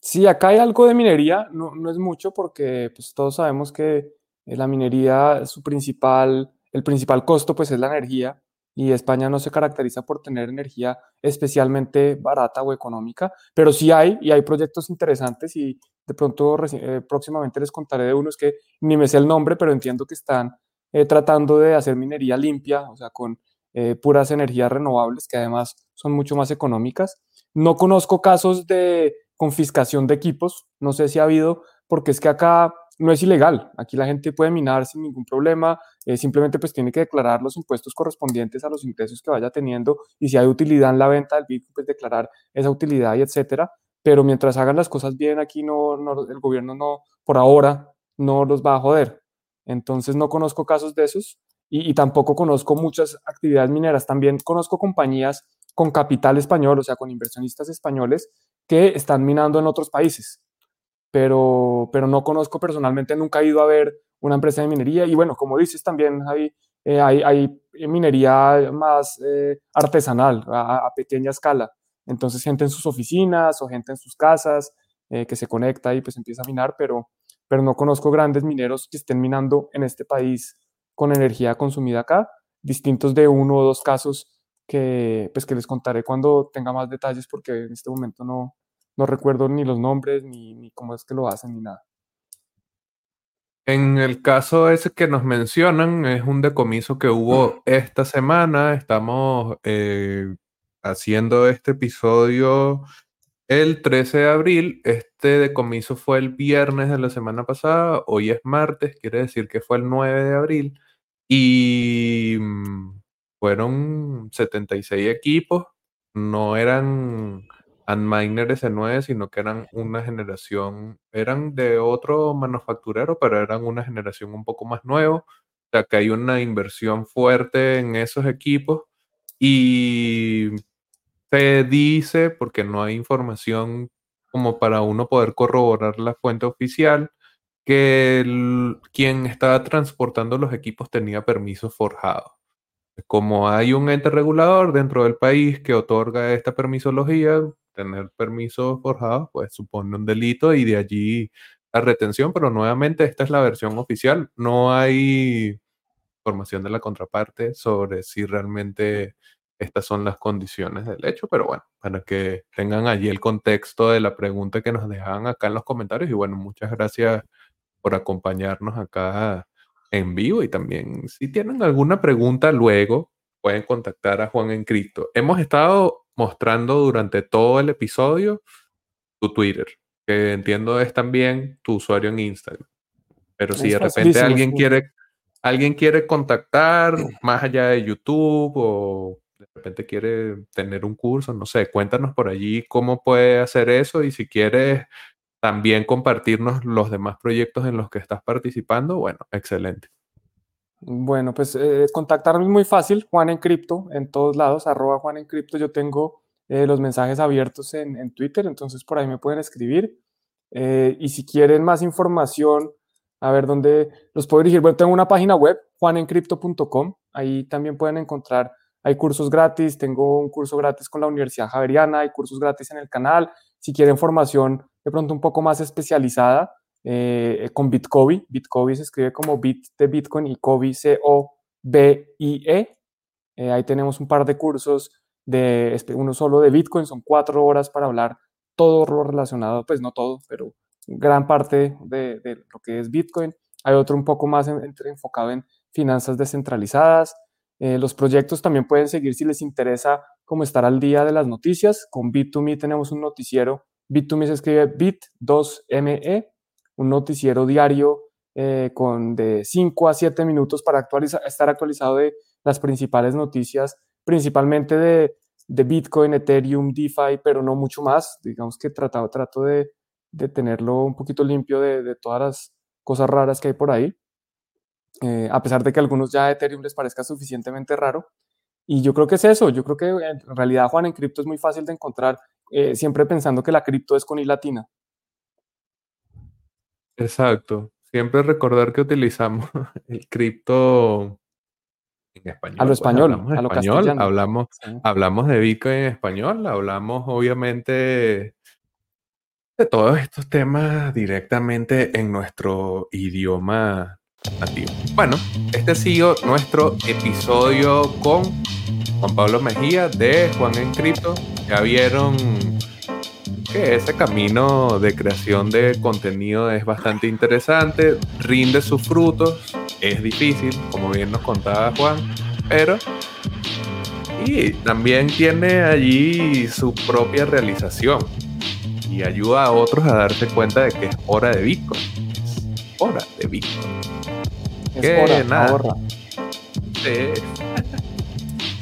Speaker 2: Sí, acá hay algo de minería, no, no es mucho porque pues, todos sabemos que la minería, su principal, el principal costo pues es la energía y España no se caracteriza por tener energía especialmente barata o económica, pero sí hay y hay proyectos interesantes y de pronto eh, próximamente les contaré de unos que ni me sé el nombre, pero entiendo que están eh, tratando de hacer minería limpia, o sea, con eh, puras energías renovables que además son mucho más económicas. No conozco casos de confiscación de equipos, no sé si ha habido, porque es que acá no es ilegal. Aquí la gente puede minar sin ningún problema, eh, simplemente pues tiene que declarar los impuestos correspondientes a los ingresos que vaya teniendo y si hay utilidad en la venta del Bitcoin, pues declarar esa utilidad y etcétera. Pero mientras hagan las cosas bien, aquí no, el gobierno no, por ahora, no los va a joder. Entonces no conozco casos de esos y tampoco conozco muchas actividades mineras. También conozco compañías con capital español, o sea, con inversionistas españoles que están minando en otros países pero, pero no conozco personalmente, nunca he ido a ver una empresa de minería. Y bueno, como dices también, hay, eh, hay, hay, minería más eh, artesanal, a, pequeña escala. Entonces, gente en sus oficinas o gente en sus casas eh, que se conecta y pues empieza a minar, pero, pero no conozco grandes mineros que estén minando en este país con energía consumida acá, distintos de uno o dos casos que, pues, que les contaré cuando tenga más detalles porque en este momento no, no recuerdo ni los nombres, ni, ni cómo es que lo hacen, ni nada.
Speaker 1: En el caso ese que nos mencionan, es un decomiso que hubo esta semana. Estamos eh, haciendo este episodio el 13 de abril. Este decomiso fue el viernes de la semana pasada. Hoy es martes, quiere decir que fue el 9 de abril. Y mm, fueron 76 equipos. No eran Antminer S9, sino que eran una generación, eran de otro manufacturero, pero eran una generación un poco más nueva. O sea que hay una inversión fuerte en esos equipos. Y se dice, porque no hay información como para uno poder corroborar la fuente oficial, que quien estaba transportando los equipos tenía permiso forjado. Como hay un ente regulador dentro del país que otorga esta permisología, tener permiso forjado pues supone un delito y de allí la retención, pero nuevamente esta es la versión oficial, no hay información de la contraparte sobre si realmente estas son las condiciones del hecho, pero bueno, para que tengan allí el contexto de la pregunta que nos dejaban acá en los comentarios y bueno, muchas gracias por acompañarnos acá en vivo y también si tienen alguna pregunta luego pueden contactar a Juan en Cripto. Hemos estado mostrando durante todo el episodio tu Twitter, que entiendo es también tu usuario en Instagram. Pero si de repente alguien quiere, alguien quiere contactar más allá de YouTube o de repente quiere tener un curso, no sé, cuéntanos por allí cómo puede hacer eso y si quieres también compartirnos los demás proyectos en los que estás participando, bueno, excelente.
Speaker 2: Bueno, pues eh, contactarme es muy fácil, Juan en Cripto, en todos lados, arroba Juan en Cripto. Yo tengo eh, los mensajes abiertos en, Twitter, entonces por ahí me pueden escribir. Eh, y si quieren más información, a ver dónde los puedo dirigir. Bueno, tengo una página web, juanencrypto.com. Ahí también pueden encontrar, hay cursos gratis. Tengo un curso gratis con la Universidad Javeriana, hay cursos gratis en el canal. Si quieren formación de pronto un poco más especializada, eh, con Bitcoin. Bitcoin se escribe como Bit de Bitcoin y Kobe C-O-B-I-E. Eh, ahí tenemos un par de cursos, de uno solo de Bitcoin, son cuatro horas para hablar todo lo relacionado, pues no todo, pero gran parte de, lo que es Bitcoin. Hay otro un poco más enfocado en finanzas descentralizadas. Eh, los proyectos también pueden seguir si les interesa como estar al día de las noticias. Con Bit2Me tenemos un noticiero. Bit2Me se escribe Bit2ME un noticiero diario eh, con de 5 a 7 minutos para actualizar, estar actualizado de las principales noticias, principalmente de, de, Bitcoin, Ethereum, DeFi, pero no mucho más. Digamos que trato, trato de, de tenerlo un poquito limpio de, de, todas las cosas raras que hay por ahí. Eh, a pesar de que a algunos ya Ethereum les parezca suficientemente raro. Y yo creo que es eso, yo creo que en realidad Juan en cripto es muy fácil de encontrar, eh, siempre pensando que la cripto es con i latina.
Speaker 1: Exacto. Siempre recordar que utilizamos el cripto en español.
Speaker 2: A lo
Speaker 1: pues,
Speaker 2: español,
Speaker 1: hablamos
Speaker 2: a lo
Speaker 1: español,
Speaker 2: castellano.
Speaker 1: hablamos, hablamos de Bitcoin en español, hablamos obviamente de todos estos temas directamente en nuestro idioma nativo. Bueno, este ha sido nuestro episodio con Juan Pablo Mejía de Juan en Cripto. Ya vieron que ese camino de creación de contenido es bastante interesante, rinde sus frutos, es difícil, como bien nos contaba Juan, pero y también tiene allí su propia realización y ayuda a otros a darse cuenta de que es hora de Bitcoin. Es hora de Bitcoin.
Speaker 2: Es que hora, nada.
Speaker 1: Sí.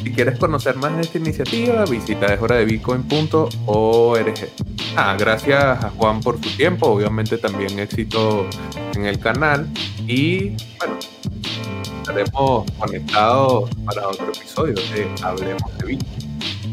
Speaker 1: Si quieres conocer más de esta iniciativa, visita eshoradebitcoin.org. Ah, gracias a Juan por su tiempo, obviamente también éxito en el canal y bueno, estaremos conectados para otro episodio de Hablemos de Bitcoin.